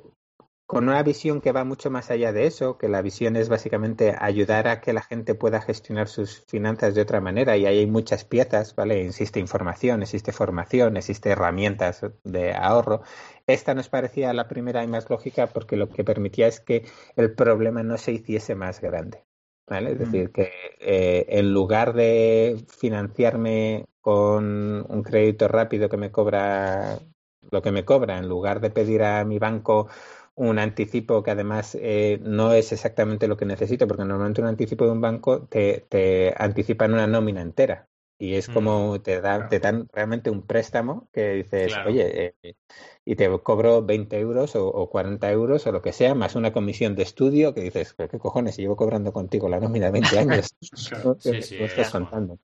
[SPEAKER 5] con una visión que va mucho más allá de eso, que la visión es básicamente ayudar a que la gente pueda gestionar sus finanzas de otra manera y ahí hay muchas piezas, ¿vale? Existe información, existe formación, existe herramientas de ahorro. Esta nos parecía la primera y más lógica porque lo que permitía es que el problema no se hiciese más grande. ¿Vale? Es decir, que eh, en lugar de financiarme con un crédito rápido que me cobra lo que me cobra, en lugar de pedir a mi banco un anticipo que además eh, no es exactamente lo que necesito, porque normalmente un anticipo de un banco te, te anticipan una nómina entera. Y es como mm, te, da, te dan realmente un préstamo que dices, oye, eh, y te cobro 20 euros o, 40 euros o lo que sea, más una comisión de estudio que dices, qué cojones, llevo cobrando contigo la nómina de 20 años, sí, sí, estás contando.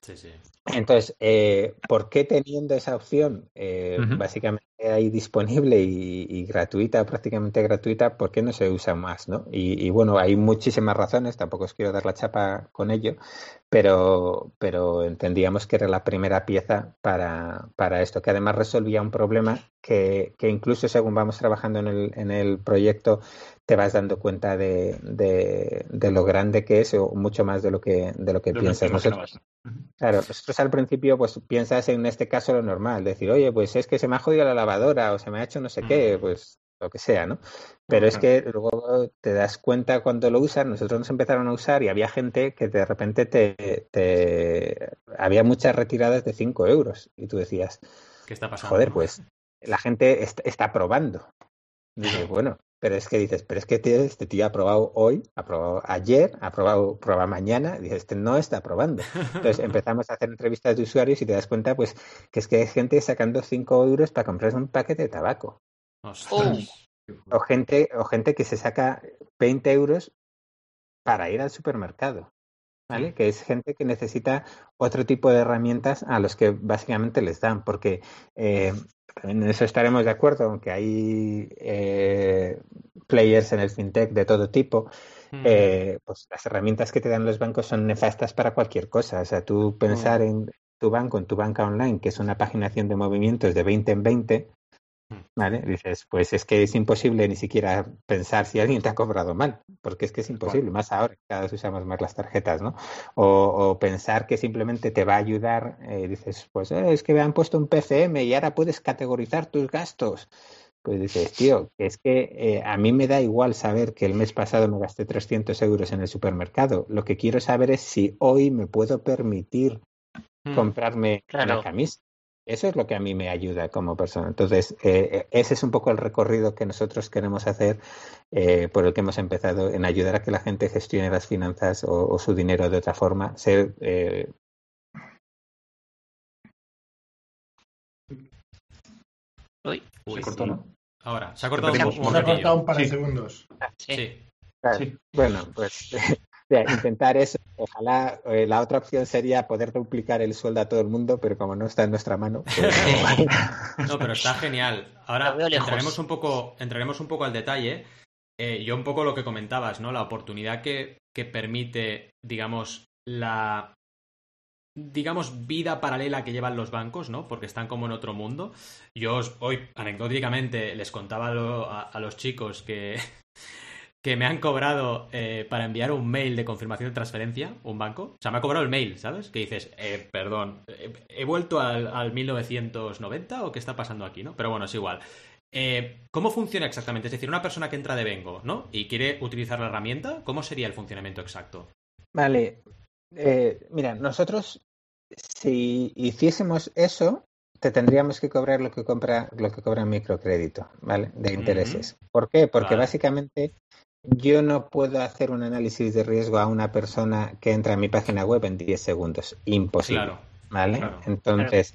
[SPEAKER 5] Sí, sí. Entonces, eh, ¿por qué teniendo esa opción eh, básicamente ahí disponible y, gratuita, prácticamente gratuita, por qué no se usa más? ¿no? Y, bueno, hay muchísimas razones, tampoco os quiero dar la chapa con ello, pero, pero entendíamos que era la primera pieza para, para esto, que además resolvía un problema que, que incluso según vamos trabajando en el, en el proyecto, te vas dando cuenta de, de, lo grande que es o mucho más de lo que, de lo que piensas. Nosotros, claro, nosotros al principio pues piensas en este caso lo normal, decir, oye, pues es que se me ha jodido la lavadora o se me ha hecho no sé qué, pues lo que sea, ¿no? Pero es que luego te das cuenta cuando lo usas, nosotros nos empezaron a usar y había gente que de repente te, te... había muchas retiradas de 5 euros y tú decías,
[SPEAKER 1] ¿qué está pasando?
[SPEAKER 5] Joder, pues la gente está, probando. Dice, bueno, pero es que dices, pero es que este tío ha probado hoy, ha probado ayer, ha probado prueba mañana, dices, este no está probando. Entonces empezamos a hacer entrevistas de usuarios y te das cuenta, pues, que es que hay gente sacando 5 euros para comprarse un paquete de tabaco. O gente, o gente que se saca 20 euros para ir al supermercado. ¿Vale? Que es gente que necesita otro tipo de herramientas a los que básicamente les dan, porque eh, en eso estaremos de acuerdo, aunque hay eh, players en el fintech de todo tipo, eh, pues las herramientas que te dan los bancos son nefastas para cualquier cosa. O sea, tú pensar en tu banco, en tu banca online, que es una paginación de movimientos de 20 en 20, ¿Vale? Dices, pues es que es imposible ni siquiera pensar si alguien te ha cobrado mal, porque es que es imposible, más ahora cada vez usamos más las tarjetas, ¿no? O, pensar que simplemente te va a ayudar, eh, dices, pues eh, es que me han puesto un PCM y ahora puedes categorizar tus gastos. Pues dices, tío, es que eh, a mí me da igual saber que el mes pasado me gasté 300 euros en el supermercado. Lo que quiero saber es si hoy me puedo permitir mm. comprarme una camisa eso es lo que a mí me ayuda como persona. Entonces, eh, eh, ese es un poco el recorrido que nosotros queremos hacer, eh, por el que hemos empezado en ayudar a que la gente gestione las finanzas o, su dinero de otra forma. Ser,
[SPEAKER 3] Uy,
[SPEAKER 4] se cortó, ¿no?
[SPEAKER 1] Ahora, se ha cortado,
[SPEAKER 2] un, par de segundos.
[SPEAKER 3] sí.
[SPEAKER 5] sí. Bueno, pues intentar eso. Ojalá eh, la otra opción sería poder duplicar el sueldo a todo el mundo, pero como no está en nuestra mano. Pues
[SPEAKER 1] no, pero está genial. Ahora entraremos un poco, entraremos un poco al detalle. Eh, yo un poco lo que comentabas, ¿no? La oportunidad que, que permite, digamos, la digamos, vida paralela que llevan los bancos, ¿no? Porque están como en otro mundo. Yo hoy, anecdóticamente, les contaba a los chicos que que me han cobrado eh, para enviar un mail de confirmación de transferencia, un banco. O sea, me ha cobrado el mail, ¿sabes? Que dices, eh, perdón, eh, ¿he vuelto al, 1990 o qué está pasando aquí, no? Pero bueno, es igual. ¿Cómo funciona exactamente? Es decir, una persona que entra de Vengo, ¿no? Y quiere utilizar la herramienta, ¿cómo sería el funcionamiento exacto?
[SPEAKER 5] Vale. mira, nosotros, si hiciésemos eso, te tendríamos que cobrar lo que compra lo que cobra microcrédito, ¿vale? De intereses. ¿Por qué? Porque básicamente yo no puedo hacer un análisis de riesgo a una persona que entra en mi página web en 10 segundos. Imposible. ¿Vale? Entonces,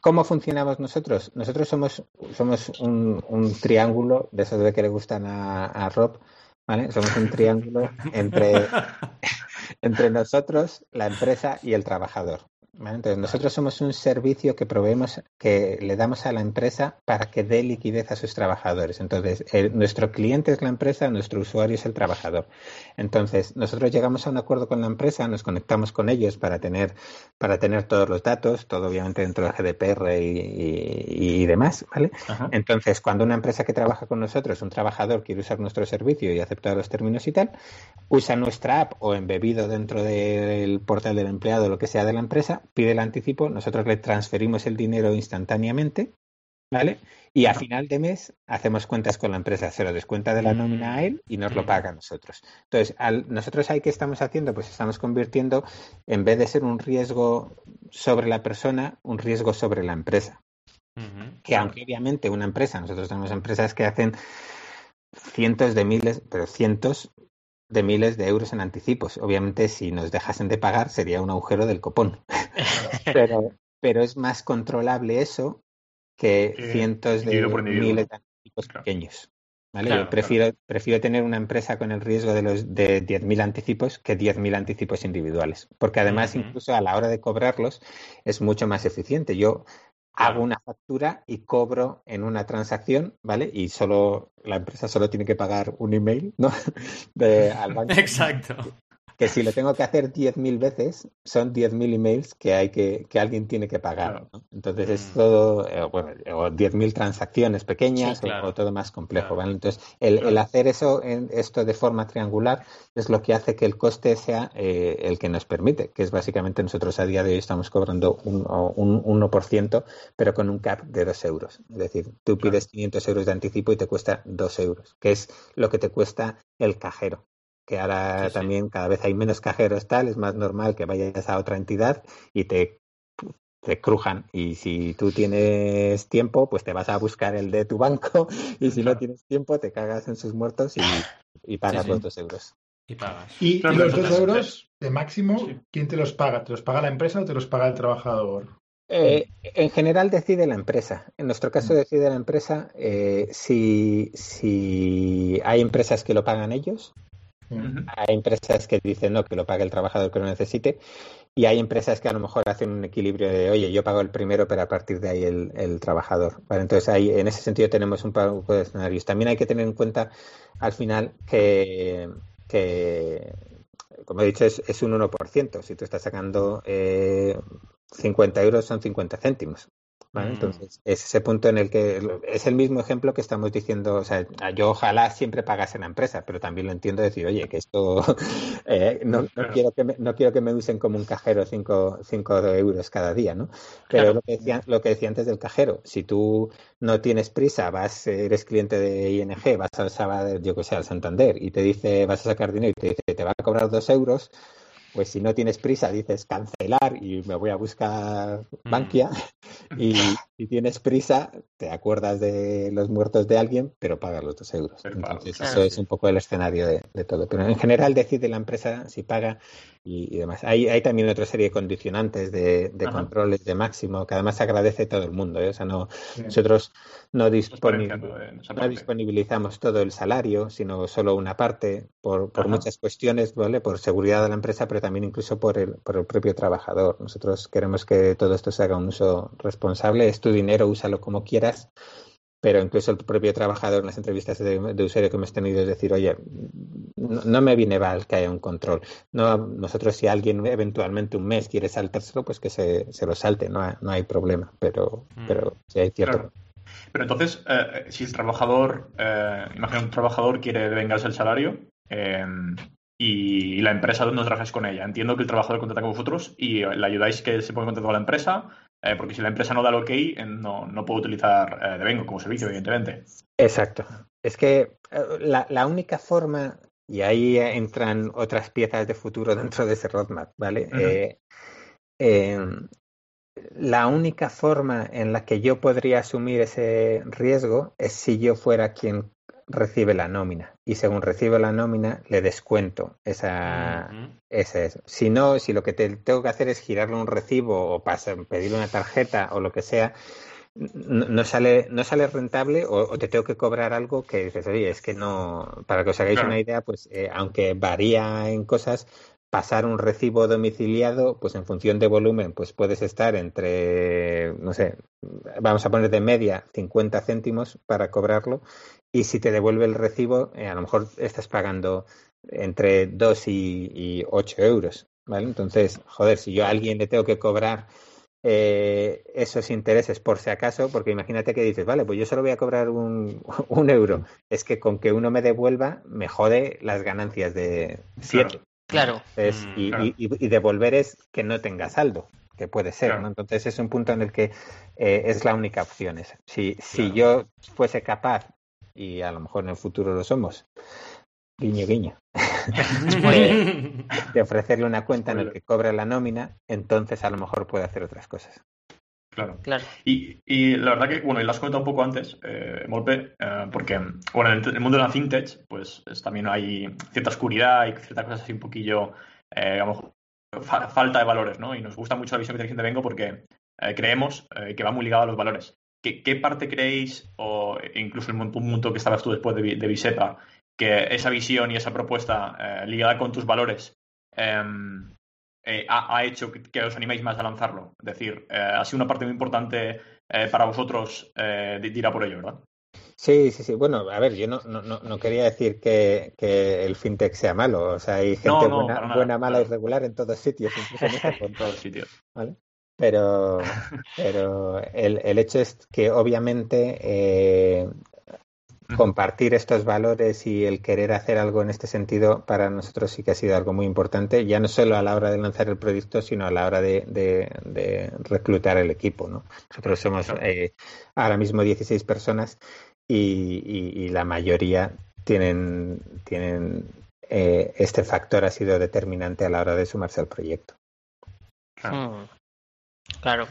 [SPEAKER 5] ¿cómo funcionamos nosotros? Nosotros somos, somos un, triángulo, de esos de que le gustan a, Rob, ¿vale? Somos un triángulo entre, entre nosotros, la empresa y el trabajador. Entonces, nosotros somos un servicio que proveemos, que le damos a la empresa para que dé liquidez a sus trabajadores. Entonces, nuestro cliente es la empresa, nuestro usuario es el trabajador. Entonces, nosotros llegamos a un acuerdo con la empresa, nos conectamos con ellos para tener, para tener todos los datos, todo obviamente dentro del GDPR y, demás, ¿vale? Entonces, cuando una empresa que trabaja con nosotros, un trabajador quiere usar nuestro servicio y aceptar los términos y tal, usa nuestra app o embebido dentro del portal del empleado, lo que sea de la empresa, pide el anticipo, nosotros le transferimos el dinero instantáneamente, ¿vale? Y a final de mes hacemos cuentas con la empresa, se lo descuenta de la nómina a él y nos lo paga a nosotros. Entonces, nosotros ahí que estamos haciendo, pues estamos convirtiendo, en vez de ser un riesgo sobre la persona, un riesgo sobre la empresa. Que aunque obviamente una empresa, nosotros tenemos empresas que hacen cientos de miles, pero cientos de miles de euros en anticipos. Obviamente, si nos dejasen de pagar, sería un agujero del copón. pero, pero es más controlable eso que cientos de miles de anticipos pequeños. ¿vale? Yo prefiero, prefiero tener una empresa con el riesgo de los de 10.000 anticipos que 10.000 anticipos individuales, porque además incluso a la hora de cobrarlos es mucho más eficiente. Yo hago una factura y cobro en una transacción, ¿vale? Y solo la empresa solo tiene que pagar un email, ¿no? De, al banco.
[SPEAKER 1] Exacto
[SPEAKER 5] que si lo tengo que hacer 10.000 veces, son 10.000 emails que hay que, que alguien tiene que pagar. Entonces es mm. todo, eh, bueno, o 10.000 transacciones pequeñas o, todo más complejo. ¿vale? Entonces el, el, hacer eso, en, esto de forma triangular, es lo que hace que el coste sea eh, el que nos permite, que es básicamente nosotros a día de hoy estamos cobrando un, un 1%, pero con un cap de 2 euros. Es decir, tú pides 500 euros de anticipo y te cuesta 2 euros, que es lo que te cuesta el cajero que ahora también cada vez hay menos cajeros tal, es más normal que vayas a otra entidad y te, te crujan. Y si tú tienes tiempo, pues te vas a buscar el de tu banco y si no tienes tiempo, te cagas en sus muertos y, y pagas los dos euros.
[SPEAKER 1] Y pagas.
[SPEAKER 2] Y, los dos euros de máximo, ¿quién te los paga? ¿Te los paga la empresa o te los paga el trabajador?
[SPEAKER 5] Eh, en general decide la empresa. En nuestro caso mm. decide la empresa eh, si, si hay empresas que lo pagan ellos, hay empresas que dicen no, que lo pague el trabajador que lo necesite, y hay empresas que a lo mejor hacen un equilibrio de, oye, yo pago el primero, pero a partir de ahí el, trabajador. entonces, ahí, en ese sentido tenemos un poco de escenarios. También hay que tener en cuenta al final que, como he dicho, es, es un 1%. Si tú estás sacando eh, 50 euros, son 50 céntimos. Mm. Entonces, es ese punto en el que es el mismo ejemplo que estamos diciendo, o sea, yo ojalá siempre pagase la empresa, pero también lo entiendo decir, oye, que esto eh, no, quiero que me, no quiero que me usen como un cajero 5 euros cada día, ¿no? Pero lo, que decía, lo que decía antes del cajero, si tú no tienes prisa, vas, eres cliente de ING, vas al sábado, yo que sé, al Santander y te dice, vas a sacar dinero y te dice, te va a cobrar 2 euros, pues si no tienes prisa dices cancelar y me voy a buscar mm. Bankia y si tienes prisa te acuerdas de los muertos de alguien pero pagas los dos euros. Entonces eso es un poco el escenario de, todo. Pero en general decide la empresa si paga y, demás. Hay, hay, también otra serie de condicionantes de, controles de máximo que además agradece todo el mundo. ¿eh? O sea, no, nosotros no, disponibilizamos todo el salario, sino solo una parte por, por muchas cuestiones, ¿vale? Por seguridad de la empresa, pero también incluso por el, por el propio trabajador. Nosotros queremos que todo esto se haga un uso responsable. Es tu dinero, úsalo como quieras pero incluso el propio trabajador en las entrevistas de, usuario que hemos tenido es decir, oye, no, me viene mal que haya un control. No, nosotros si alguien eventualmente un mes quiere saltárselo, pues que se, se lo salte, no hay, no hay problema, pero, mm. pero sí hay cierto.
[SPEAKER 4] Pero entonces, eh, si el trabajador, eh, imagina un trabajador quiere vengarse el salario eh, y, la empresa no trabajáis con ella. Entiendo que el trabajador contrata con vosotros y le ayudáis que se ponga en contacto con la empresa, eh, porque si la empresa no da el ok, eh, no, no puedo utilizar eh, Devengo como servicio, evidentemente.
[SPEAKER 5] Exacto. Es que la, única forma, y ahí entran otras piezas de futuro dentro de ese roadmap, ¿vale? la única forma en la que yo podría asumir ese riesgo es si yo fuera quien recibe la nómina. Y según recibe la nómina le descuento esa, Si no, si lo que te, tengo que hacer es girarle un recibo o pasar, pedirle una tarjeta o lo que sea, no, sale, no sale rentable o, te tengo que cobrar algo que dices, oye, es que no, para que os hagáis una idea, pues eh, aunque varía en cosas, pasar un recibo domiciliado, pues en función de volumen, pues puedes estar entre, no sé, vamos a poner de media 50 céntimos para cobrarlo y si te devuelve el recibo, eh, a lo mejor estás pagando entre 2 y, 8 euros, ¿vale? Entonces, joder, si yo a alguien le tengo que cobrar eh, esos intereses por si acaso, porque imagínate que dices, vale, pues yo solo voy a cobrar un, un euro, es que con que uno me devuelva me jode las ganancias de 7.
[SPEAKER 3] Claro.
[SPEAKER 5] Mm, y, y, devolver es que no tenga saldo, que puede ser, ¿no? Entonces es un punto en el que eh, es la única opción. Si, si yo fuese capaz, y a lo mejor en el futuro lo somos, guiño guiño, de, ofrecerle una cuenta en la que cobre la nómina, entonces a lo mejor puede hacer otras cosas.
[SPEAKER 4] Claro. claro. Y, y, la verdad que, bueno, y lo has comentado un poco antes, eh, Molpe, eh, porque, bueno, en el, mundo de la fintech, pues también hay cierta oscuridad y ciertas cosas así un poquillo, eh, digamos, falta de valores, ¿no? Y nos gusta mucho la visión que tiene gente Vengo porque eh, creemos que va muy ligado a los valores. ¿Qué, ¿Qué, parte creéis, o incluso un punto que estabas tú después de, de Bisepa, que esa visión y esa propuesta ligada con tus valores em, eh, ha, hecho que, os animéis más a lanzarlo. Es decir, eh, ha sido una parte muy importante eh, para vosotros de, ir a por ello, ¿verdad?
[SPEAKER 5] Sí, sí, sí. Bueno, a ver, yo no, no, no quería decir que, que, el fintech sea malo. O sea, hay gente buena, buena, mala y regular en todos sitios, incluso en,
[SPEAKER 4] en todos sitios.
[SPEAKER 5] ¿Vale? Pero, pero el, el, hecho es que obviamente eh, compartir estos valores y el querer hacer algo en este sentido para nosotros sí que ha sido algo muy importante, ya no solo a la hora de lanzar el proyecto, sino a la hora de, reclutar el equipo. ¿no? Nosotros somos eh, ahora mismo 16 personas y, la mayoría tienen, tienen eh, este factor ha sido determinante a la hora de sumarse al proyecto.
[SPEAKER 3] Claro.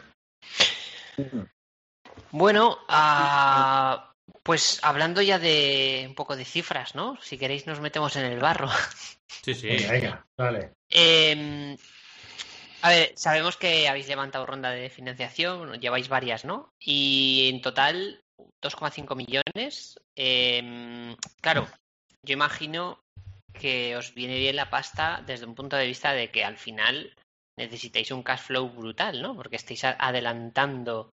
[SPEAKER 3] Bueno, a pues hablando ya de un poco de cifras, ¿no? Si queréis nos metemos en el barro.
[SPEAKER 1] Sí, sí.
[SPEAKER 2] Venga, vale.
[SPEAKER 3] Em, A ver, sabemos que habéis levantado ronda de financiación, lleváis varias, ¿no? Y en total 2,5 millones. Em, claro, yo imagino que os viene bien la pasta desde un punto de vista de que al final necesitáis un cash flow brutal, ¿no? Porque estáis adelantando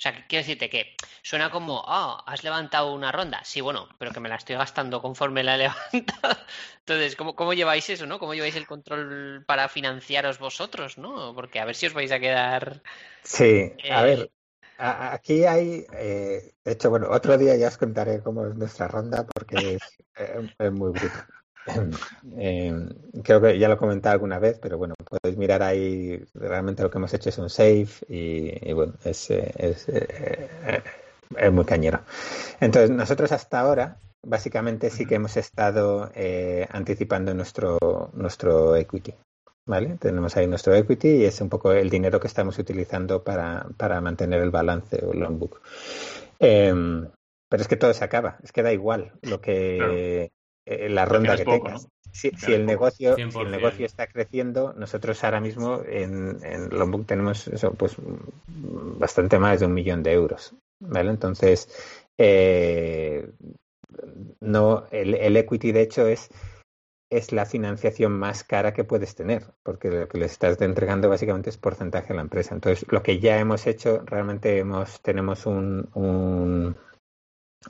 [SPEAKER 3] o sea, quiero decirte que suena como, oh, has levantado una ronda. Sí, bueno, pero que me la estoy gastando conforme la he levantado. Entonces, ¿cómo, ¿cómo, lleváis eso, no? ¿Cómo lleváis el control para financiaros vosotros, no? Porque a ver si os vais a quedar.
[SPEAKER 5] Sí, a eh, ver. aquí hay, eh, de hecho, bueno, otro día ya os contaré cómo es nuestra ronda porque es, eh, es muy brutal. Eh, creo que ya lo he comentado alguna vez, pero bueno, podéis mirar ahí, realmente lo que hemos hecho es un save y, bueno, es, eh, es, eh, es, muy cañero. Entonces, nosotros hasta ahora, básicamente sí que hemos estado anticipando nuestro, nuestro equity. ¿Vale? Tenemos ahí nuestro equity y es un poco el dinero que estamos utilizando para, para mantener el balance o el long book. pero es que todo se acaba, es que da igual lo que, eh, la ronda que tengas. Si, el negocio, el negocio está creciendo, nosotros ahora mismo en, en Lombok tenemos eso, pues bastante más de un millón de euros. ¿vale? Entonces, eh, no, el, equity de hecho es, es la financiación más cara que puedes tener, porque lo que le estás entregando básicamente es porcentaje a la empresa. Entonces, lo que ya hemos hecho, realmente hemos, tenemos un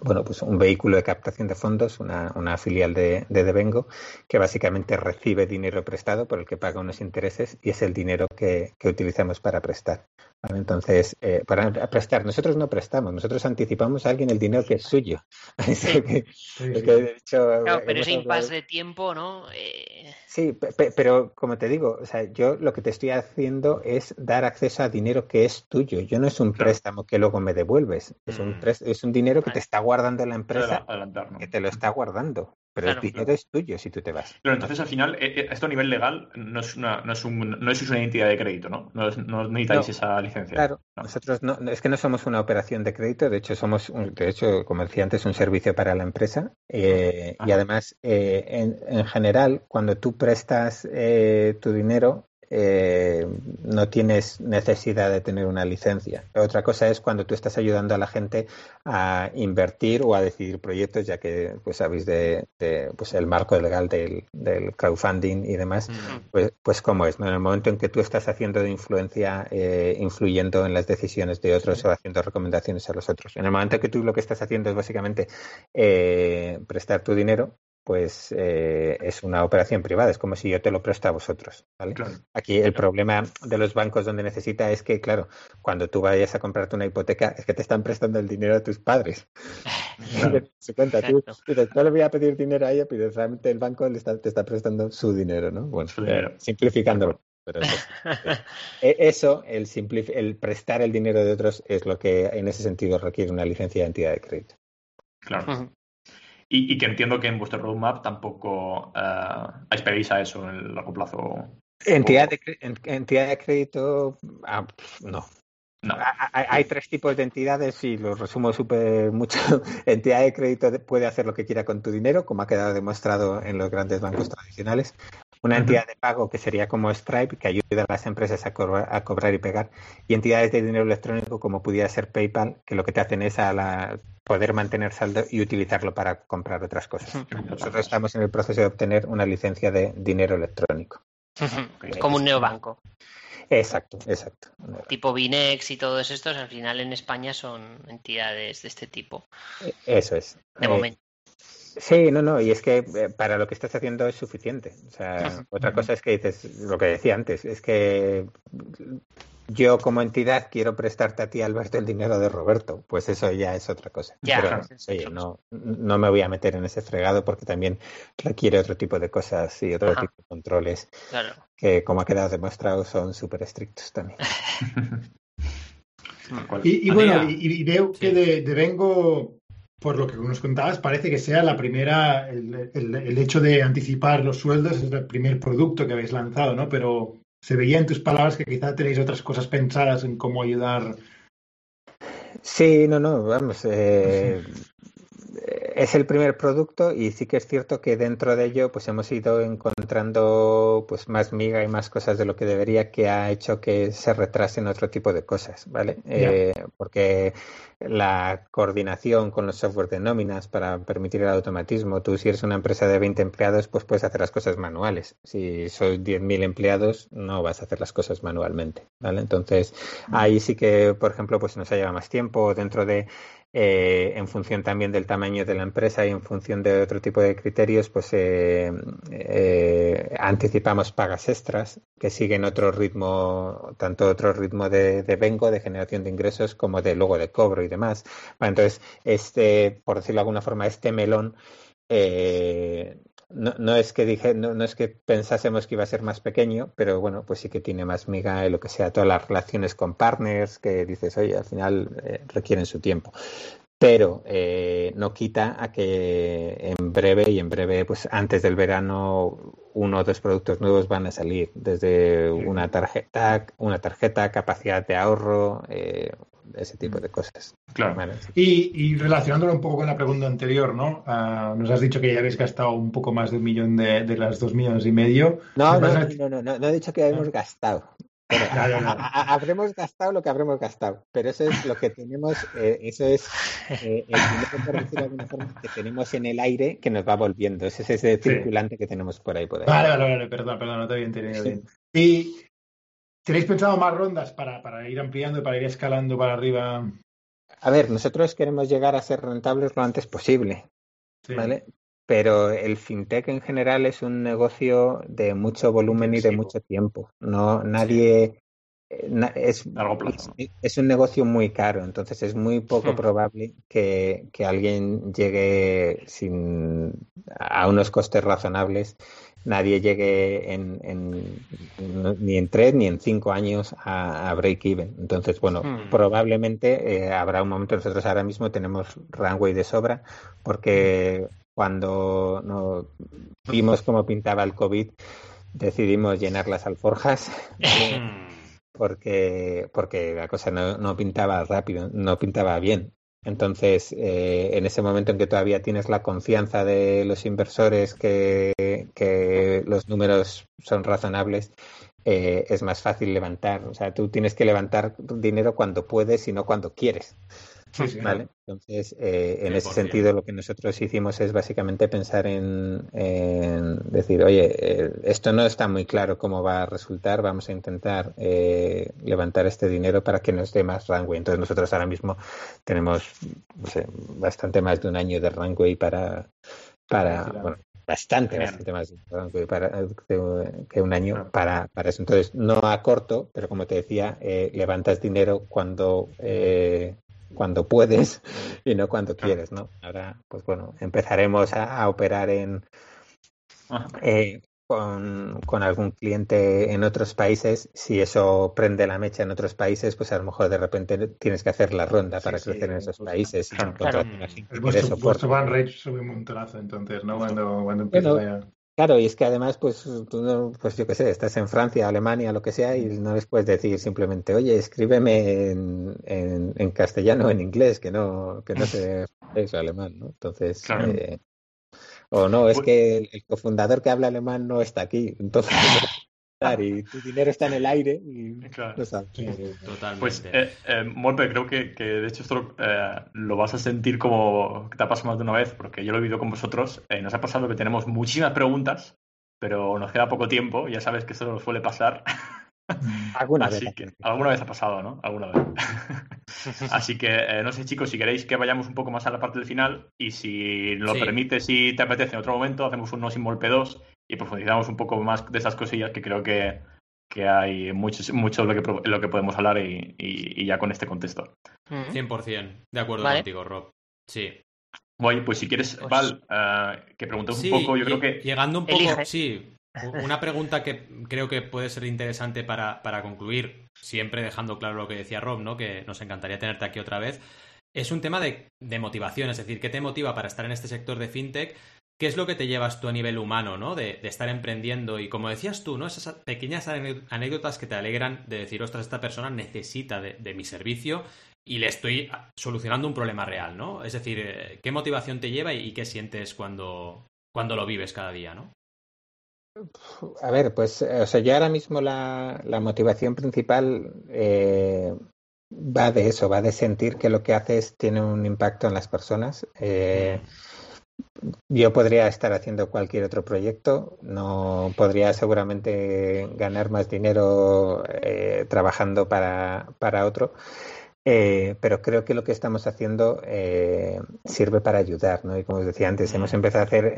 [SPEAKER 5] bueno, pues un vehículo de captación de fondos, una, una filial de, de Devengo, que básicamente recibe dinero prestado por el que paga unos intereses y es el dinero que, que utilizamos para prestar. Entonces, eh, para prestar, nosotros no prestamos, nosotros anticipamos a alguien el dinero que es suyo.
[SPEAKER 3] claro, pero ese impasse de tiempo, ¿no? Eh...
[SPEAKER 5] Sí, pero como te digo, o sea, yo lo que te estoy haciendo es dar acceso a dinero que es tuyo. Yo no es un préstamo que luego me devuelves, es un, mm. es un dinero que te está guardando la empresa, que te lo está guardando. Pero el dinero es tuyo si tú te vas.
[SPEAKER 4] Pero entonces al final, eh, eh, esto a nivel legal no es una, no es un, no es una identidad de crédito, ¿no? No, no necesitáis esa licencia.
[SPEAKER 5] Claro, nosotros no, es que no somos una operación de crédito, de hecho somos, de hecho, como decía antes, un servicio para la empresa. Eh, y además, en, en, general, cuando tú prestas tu dinero, eh, no tienes necesidad de tener una licencia. Otra cosa es cuando tú estás ayudando a la gente a invertir o a decidir proyectos, ya que pues sabéis de, pues el marco legal del, crowdfunding y demás, pues, pues cómo es. En el momento en que tú estás haciendo de influencia, eh, influyendo en las decisiones de otros o haciendo recomendaciones a los otros. En el momento en que tú lo que estás haciendo es básicamente eh, prestar tu dinero, pues eh, es una operación privada, es como si yo te lo presto a vosotros. Aquí el problema de los bancos donde necesita es que, claro, cuando tú vayas a comprarte una hipoteca, es que te están prestando el dinero a tus padres. Se cuenta, tú, no le voy a pedir dinero a ella, pero realmente el banco le está, te está prestando su dinero, ¿no? Bueno, simplificándolo. Pero e, eso, el, el prestar el dinero de otros, es lo que en ese sentido requiere una licencia de entidad de crédito.
[SPEAKER 4] Claro. Y, que entiendo que en vuestro roadmap tampoco uh, esperéis a eso en el largo plazo.
[SPEAKER 5] Entidad de, entidad de crédito, ah, no. no. Hay, tres tipos de entidades y los resumo súper mucho. entidad de crédito puede hacer lo que quiera con tu dinero, como ha quedado demostrado en los grandes bancos tradicionales. Una entidad de pago que sería como Stripe, que ayuda a las empresas a, a, cobrar y pegar. Y entidades de dinero electrónico, como pudiera ser PayPal, que lo que te hacen es a la, poder mantener saldo y utilizarlo para comprar otras cosas. Nosotros estamos en el proceso de obtener una licencia de dinero electrónico.
[SPEAKER 3] Como un neobanco.
[SPEAKER 5] Exacto, exacto.
[SPEAKER 3] Tipo Binex y todos estos, al final en España son entidades de este tipo.
[SPEAKER 5] E, eso es.
[SPEAKER 3] De momento.
[SPEAKER 5] Sí, no, no, y es que eh, para lo que estás haciendo es suficiente. O sea, otra cosa es que dices, lo que decía antes, es que yo como entidad quiero prestarte a ti, Alberto, el dinero de Roberto. Pues eso ya es otra cosa.
[SPEAKER 3] Ya,
[SPEAKER 5] Pero, no, no me voy a meter en ese fregado porque también requiere otro tipo de cosas y otro tipo de controles que, como ha quedado demostrado, son súper estrictos también.
[SPEAKER 2] y, bueno, y, veo que de, de Vengo por lo que nos contabas, parece que sea la primera, el, el, hecho de anticipar los sueldos es el primer producto que habéis lanzado, ¿no? Pero se veía en tus palabras que quizá tenéis otras cosas pensadas en cómo ayudar.
[SPEAKER 5] Sí, no, no, vamos. Eh, es el primer producto y sí que es cierto que dentro de ello pues hemos ido encontrando pues más miga y más cosas de lo que debería que ha hecho que se retrasen otro tipo de cosas, ¿vale? Eh, porque la coordinación con los software de nóminas para permitir el automatismo, tú si eres una empresa de 20 empleados pues puedes hacer las cosas manuales. Si sois 10.000 empleados no vas a hacer las cosas manualmente, ¿vale? Entonces ahí sí que, por ejemplo, pues nos ha llevado más tiempo dentro de eh, en función también del tamaño de la empresa y en función de otro tipo de criterios, pues eh, eh, anticipamos pagas extras que siguen otro ritmo, tanto otro ritmo de, vengo, de generación de ingresos, como de luego de cobro y demás. entonces, este, por decirlo de alguna forma, este melón no, no, es que dije, no, no, es que pensásemos que iba a ser más pequeño, pero bueno, pues sí que tiene más miga en lo que sea todas las relaciones con partners que dices, oye, al final eh, requieren su tiempo. Pero eh, no quita a que en breve y en breve, pues antes del verano, uno o dos productos nuevos van a salir, desde una tarjeta, una tarjeta, capacidad de ahorro, eh, ese tipo de cosas.
[SPEAKER 2] Claro. Y, relacionándolo un poco con la pregunta anterior, ¿no? Ah, nos has dicho que ya habéis gastado un poco más de un millón de, las dos millones y medio.
[SPEAKER 5] No, no, no, no, no, he dicho que habíamos gastado. habremos gastado lo que habremos gastado, pero eso es lo que tenemos, eh, eso es eh, el dinero, por decirlo de alguna forma, que tenemos en el aire que nos va volviendo. Ese es ese circulante que tenemos por ahí. Por ahí.
[SPEAKER 2] Vale, vale, vale, perdón, perdón, no te había entendido bien. Y ¿Tenéis pensado más rondas para, para ir ampliando y para ir escalando para arriba?
[SPEAKER 5] A ver, nosotros queremos llegar a ser rentables lo antes posible, ¿vale? Pero el fintech en general es un negocio de mucho volumen y de mucho tiempo. No, nadie eh, es, es, un negocio muy caro, entonces es muy poco hmm. probable que, que, alguien llegue sin a unos costes razonables nadie llegue en, ni en tres ni en cinco años a, break even. Entonces, bueno, hmm. probablemente eh, habrá un momento, nosotros ahora mismo tenemos runway de sobra, porque cuando no, vimos cómo pintaba el COVID, decidimos llenar las alforjas. Hmm. porque, porque la cosa no, no pintaba rápido, no pintaba bien. Entonces, eh, en ese momento en que todavía tienes la confianza de los inversores que, los números son razonables, eh, es más fácil levantar. O sea, tú tienes que levantar dinero cuando puedes y no cuando quieres. ¿Vale? Entonces, eh, en ese sentido, lo que nosotros hicimos es básicamente pensar en, decir, oye, eh, esto no está muy claro cómo va a resultar, vamos a intentar eh, levantar este dinero para que nos dé más runway. Entonces, nosotros ahora mismo tenemos bastante más de un año de runway para, para bueno, bastante, bastante más para, que un año para, para eso. Entonces, no a corto, pero como te decía, levantas dinero cuando cuando puedes y no cuando quieres, ¿no? Ahora, pues bueno, empezaremos a, operar en eh, con, con, algún cliente en otros países. Si eso prende la mecha en otros países, pues a lo mejor de repente tienes que hacer la ronda para crecer en esos países.
[SPEAKER 2] Claro, claro. vuestro, vuestro van rate sube un montonazo, entonces, ¿no? Cuando, cuando empieza.
[SPEAKER 5] Claro, y es que además, pues tú, pues yo qué sé, estás en Francia, Alemania, lo que sea, y no les puedes decir simplemente, oye, escríbeme en, en, castellano o en inglés, que no, que no sé eso alemán, ¿no? Entonces, eh, o no, es pues que el, cofundador que habla alemán no está aquí, entonces y tu dinero está en el aire y
[SPEAKER 4] claro. Totalmente. Pues, eh, eh creo que, que, de hecho esto eh, lo vas a sentir como que te ha pasado más de una vez, porque yo lo he vivido con vosotros. Eh, nos ha pasado que tenemos muchísimas preguntas, pero nos queda poco tiempo. Ya sabes que eso nos suele pasar.
[SPEAKER 5] Alguna vez.
[SPEAKER 4] alguna vez ha pasado, ¿no? Alguna vez. Así que, no sé, chicos, si queréis que vayamos un poco más a la parte del final y si lo permite, si te apetece en otro momento, hacemos un No Sin Golpe 2 y profundizamos un poco más de esas cosillas que creo que, que hay mucho, mucho lo que, lo que podemos hablar y, y, ya con este contexto.
[SPEAKER 1] 100%, de acuerdo contigo, Rob. Sí.
[SPEAKER 4] Bueno, pues si quieres, pues Val, uh, que preguntemos un poco, yo creo que...
[SPEAKER 1] Llegando un poco, sí, una pregunta que creo que puede ser interesante para, para, concluir, siempre dejando claro lo que decía Rob, ¿no? que nos encantaría tenerte aquí otra vez, es un tema de, de motivación, es decir, ¿qué te motiva para estar en este sector de fintech? ¿Qué es lo que te llevas tú a nivel humano, ¿no? De, estar emprendiendo y como decías tú, ¿no? Esas pequeñas anécdotas que te alegran de decir, ostras, esta persona necesita de, mi servicio y le estoy solucionando un problema real, ¿no? Es decir, eh, ¿qué motivación te lleva y, qué sientes cuando, cuando lo vives cada día, ¿no?
[SPEAKER 5] A ver, pues, o sea, yo ahora mismo la, la motivación principal eh, va de eso, va de sentir que lo que haces tiene un impacto en las personas. Eh, yo podría estar haciendo cualquier otro proyecto, no podría seguramente ganar más dinero eh, trabajando para, para otro, eh, pero creo que lo que estamos haciendo eh, sirve para ayudar, ¿no? Y como os decía antes, hemos empezado a hacer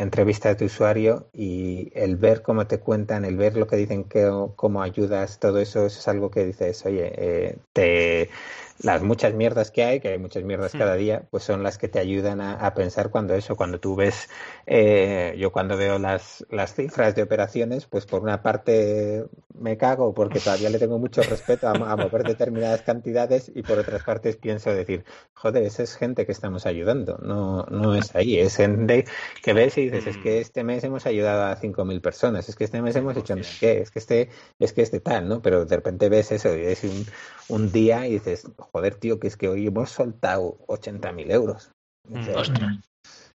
[SPEAKER 5] entrevistas de usuario y el ver cómo te cuentan, el ver lo que dicen, que, cómo ayudas, todo eso es algo que dices, oye, te las muchas mierdas que hay, que hay muchas mierdas hmm. cada día, pues son las que te ayudan a, pensar cuando eso, cuando tú ves, eh, yo cuando veo las, las cifras de operaciones, pues por una parte me cago porque todavía le tengo mucho respeto a, mover determinadas cantidades y por otras partes pienso decir, joder, esa es gente que estamos ayudando, no, no es ahí, es gente que ves y dices, es que hmm. este mes hemos ayudado a 5.000 personas, es que este mes hemos hecho no sé qué, es que este, es que este tal, ¿no? Pero de repente ves eso y es un, un día y dices, joder, tío, que es que hoy hemos soltado 80.000 euros. Mm,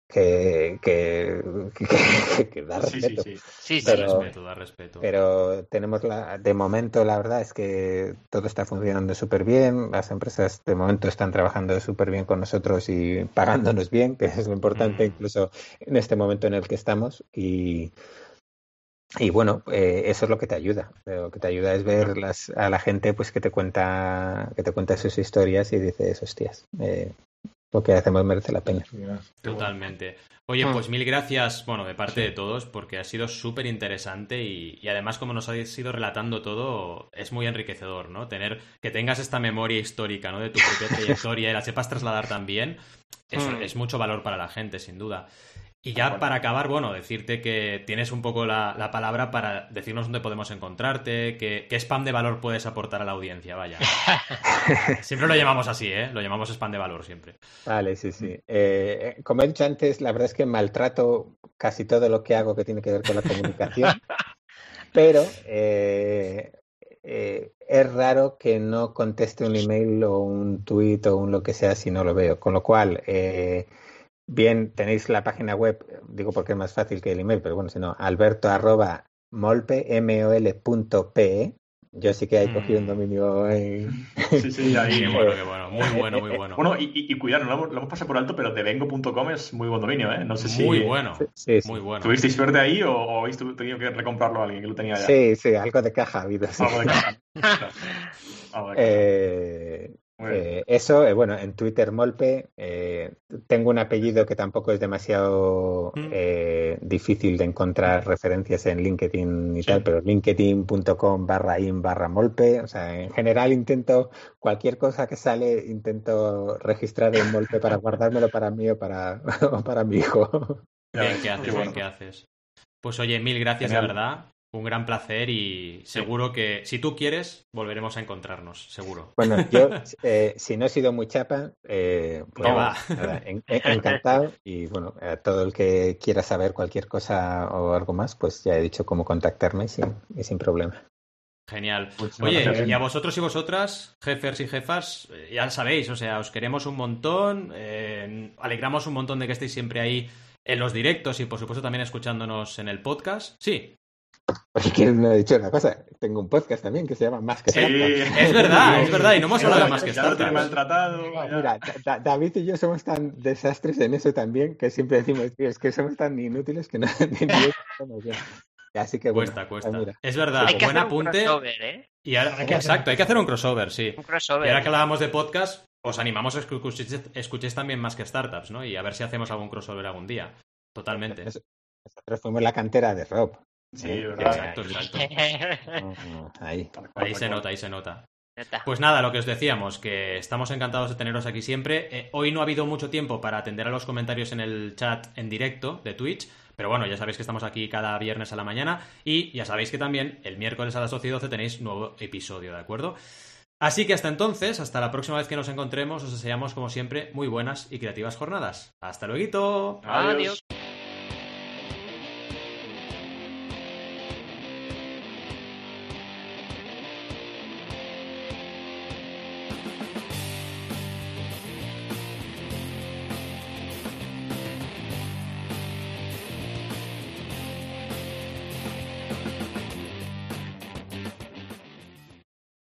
[SPEAKER 5] que, que, que, da respeto. Sí,
[SPEAKER 1] sí, sí. pero, respeto, da respeto.
[SPEAKER 5] Pero tenemos la, de momento, la verdad es que todo está funcionando súper bien. Las empresas de momento están trabajando súper bien con nosotros y pagándonos bien, que es lo importante, mm. incluso en este momento en el que estamos. Y, y bueno, eh, eso es lo que te ayuda. Lo que te ayuda es ver las, a la gente pues que te cuenta, que te cuenta sus historias y dices, hostias, eh, lo que hacemos merece la pena.
[SPEAKER 1] Totalmente. Oye, ah. pues mil gracias, bueno, de parte de todos, porque ha sido súper interesante y, además como nos habéis ido relatando todo, es muy enriquecedor, ¿no? Tener, que tengas esta memoria histórica, ¿no? De tu propia trayectoria y la sepas trasladar también, eso mm. es mucho valor para la gente, sin duda. Y ya para acabar, bueno, decirte que tienes un poco la, palabra para decirnos dónde podemos encontrarte, qué, spam de valor puedes aportar a la audiencia, vaya. siempre lo llamamos así, ¿eh? Lo llamamos spam de valor siempre.
[SPEAKER 5] Vale, sí, sí. Eh, eh, como he dicho antes, la verdad es que maltrato casi todo lo que hago que tiene que ver con la comunicación, pero eh, es raro que no conteste un email o un tweet o un lo que sea si no lo veo. Con lo cual, Bien, tenéis la página web, digo porque es más fácil que el email, pero bueno, si no, alberto arroba molpe, m -O -L punto -P yo sí que he cogido un mm. dominio en...
[SPEAKER 1] Sí, sí, ahí. qué bueno, qué bueno. Muy bueno, muy bueno.
[SPEAKER 4] Bueno, y, y, cuidado, lo hemos, lo hemos, pasado por alto, pero devengo.com es muy buen dominio, ¿eh? No sé si...
[SPEAKER 1] Muy bueno, sí, muy bueno.
[SPEAKER 4] ¿Tuvisteis suerte ahí o, o habéis tenido que recomprarlo a alguien que lo tenía ya?
[SPEAKER 5] Sí, sí, algo de caja ha habido. Algo de caja. eh, eh, eso, eh, bueno, en Twitter Molpe, eh, tengo un apellido que tampoco es demasiado mm. difícil de encontrar referencias en LinkedIn y tal, pero linkedin.com barra in barra Molpe, o sea, en general intento, cualquier cosa que sale, intento registrar en Molpe para guardármelo para mí o para, para mi hijo.
[SPEAKER 1] Bien, ¿qué haces? ¿qué haces? Pues oye, mil gracias, de verdad un gran placer y seguro que si tú quieres volveremos a encontrarnos, seguro.
[SPEAKER 5] Bueno, yo eh, si no he sido muy chapa, eh, pues, encantado y bueno, a todo el que quiera saber cualquier cosa o algo más, pues ya he dicho cómo contactarme sin, sin problema.
[SPEAKER 1] Genial. Oye, y a vosotros y vosotras, jefers y jefas, eh, ya sabéis, o sea, os queremos un montón, alegramos un montón de que estéis siempre ahí en los directos y por supuesto también escuchándonos en el podcast. Sí,
[SPEAKER 5] Oye, ¿quién me ha dicho una cosa? Tengo un podcast también que se llama Más que
[SPEAKER 1] sí, Es verdad, es verdad, y no hemos hablado de Más que
[SPEAKER 4] Startups. maltratado.
[SPEAKER 5] mira, David y yo somos tan desastres en eso también que siempre decimos, tío, es que somos tan inútiles que no ni Así que
[SPEAKER 1] cuesta, cuesta. Es verdad, hay que buen apunte. Crossover, ¿eh? y ahora, exacto, hay que hacer un crossover, sí.
[SPEAKER 3] Un crossover.
[SPEAKER 1] Y ahora que hablábamos de podcast, os animamos a que escuchéis, también más que startups, ¿no? Y a ver si hacemos algún crossover algún día. Totalmente.
[SPEAKER 5] Nosotros fuimos la cantera de Rob.
[SPEAKER 1] Sí, Exacto, exacto. ahí. ahí se nota, ahí se nota. Pues nada, lo que os decíamos, que estamos encantados de teneros aquí siempre. Eh, hoy no ha habido mucho tiempo para atender a los comentarios en el chat en directo de Twitch, pero bueno, ya sabéis que estamos aquí cada viernes a la mañana y ya sabéis que también el miércoles a las 12 y 12 tenéis nuevo episodio, ¿de acuerdo? Así que hasta entonces, hasta la próxima vez que nos encontremos, os deseamos como siempre muy buenas y creativas jornadas. ¡Hasta luego!
[SPEAKER 3] Adiós.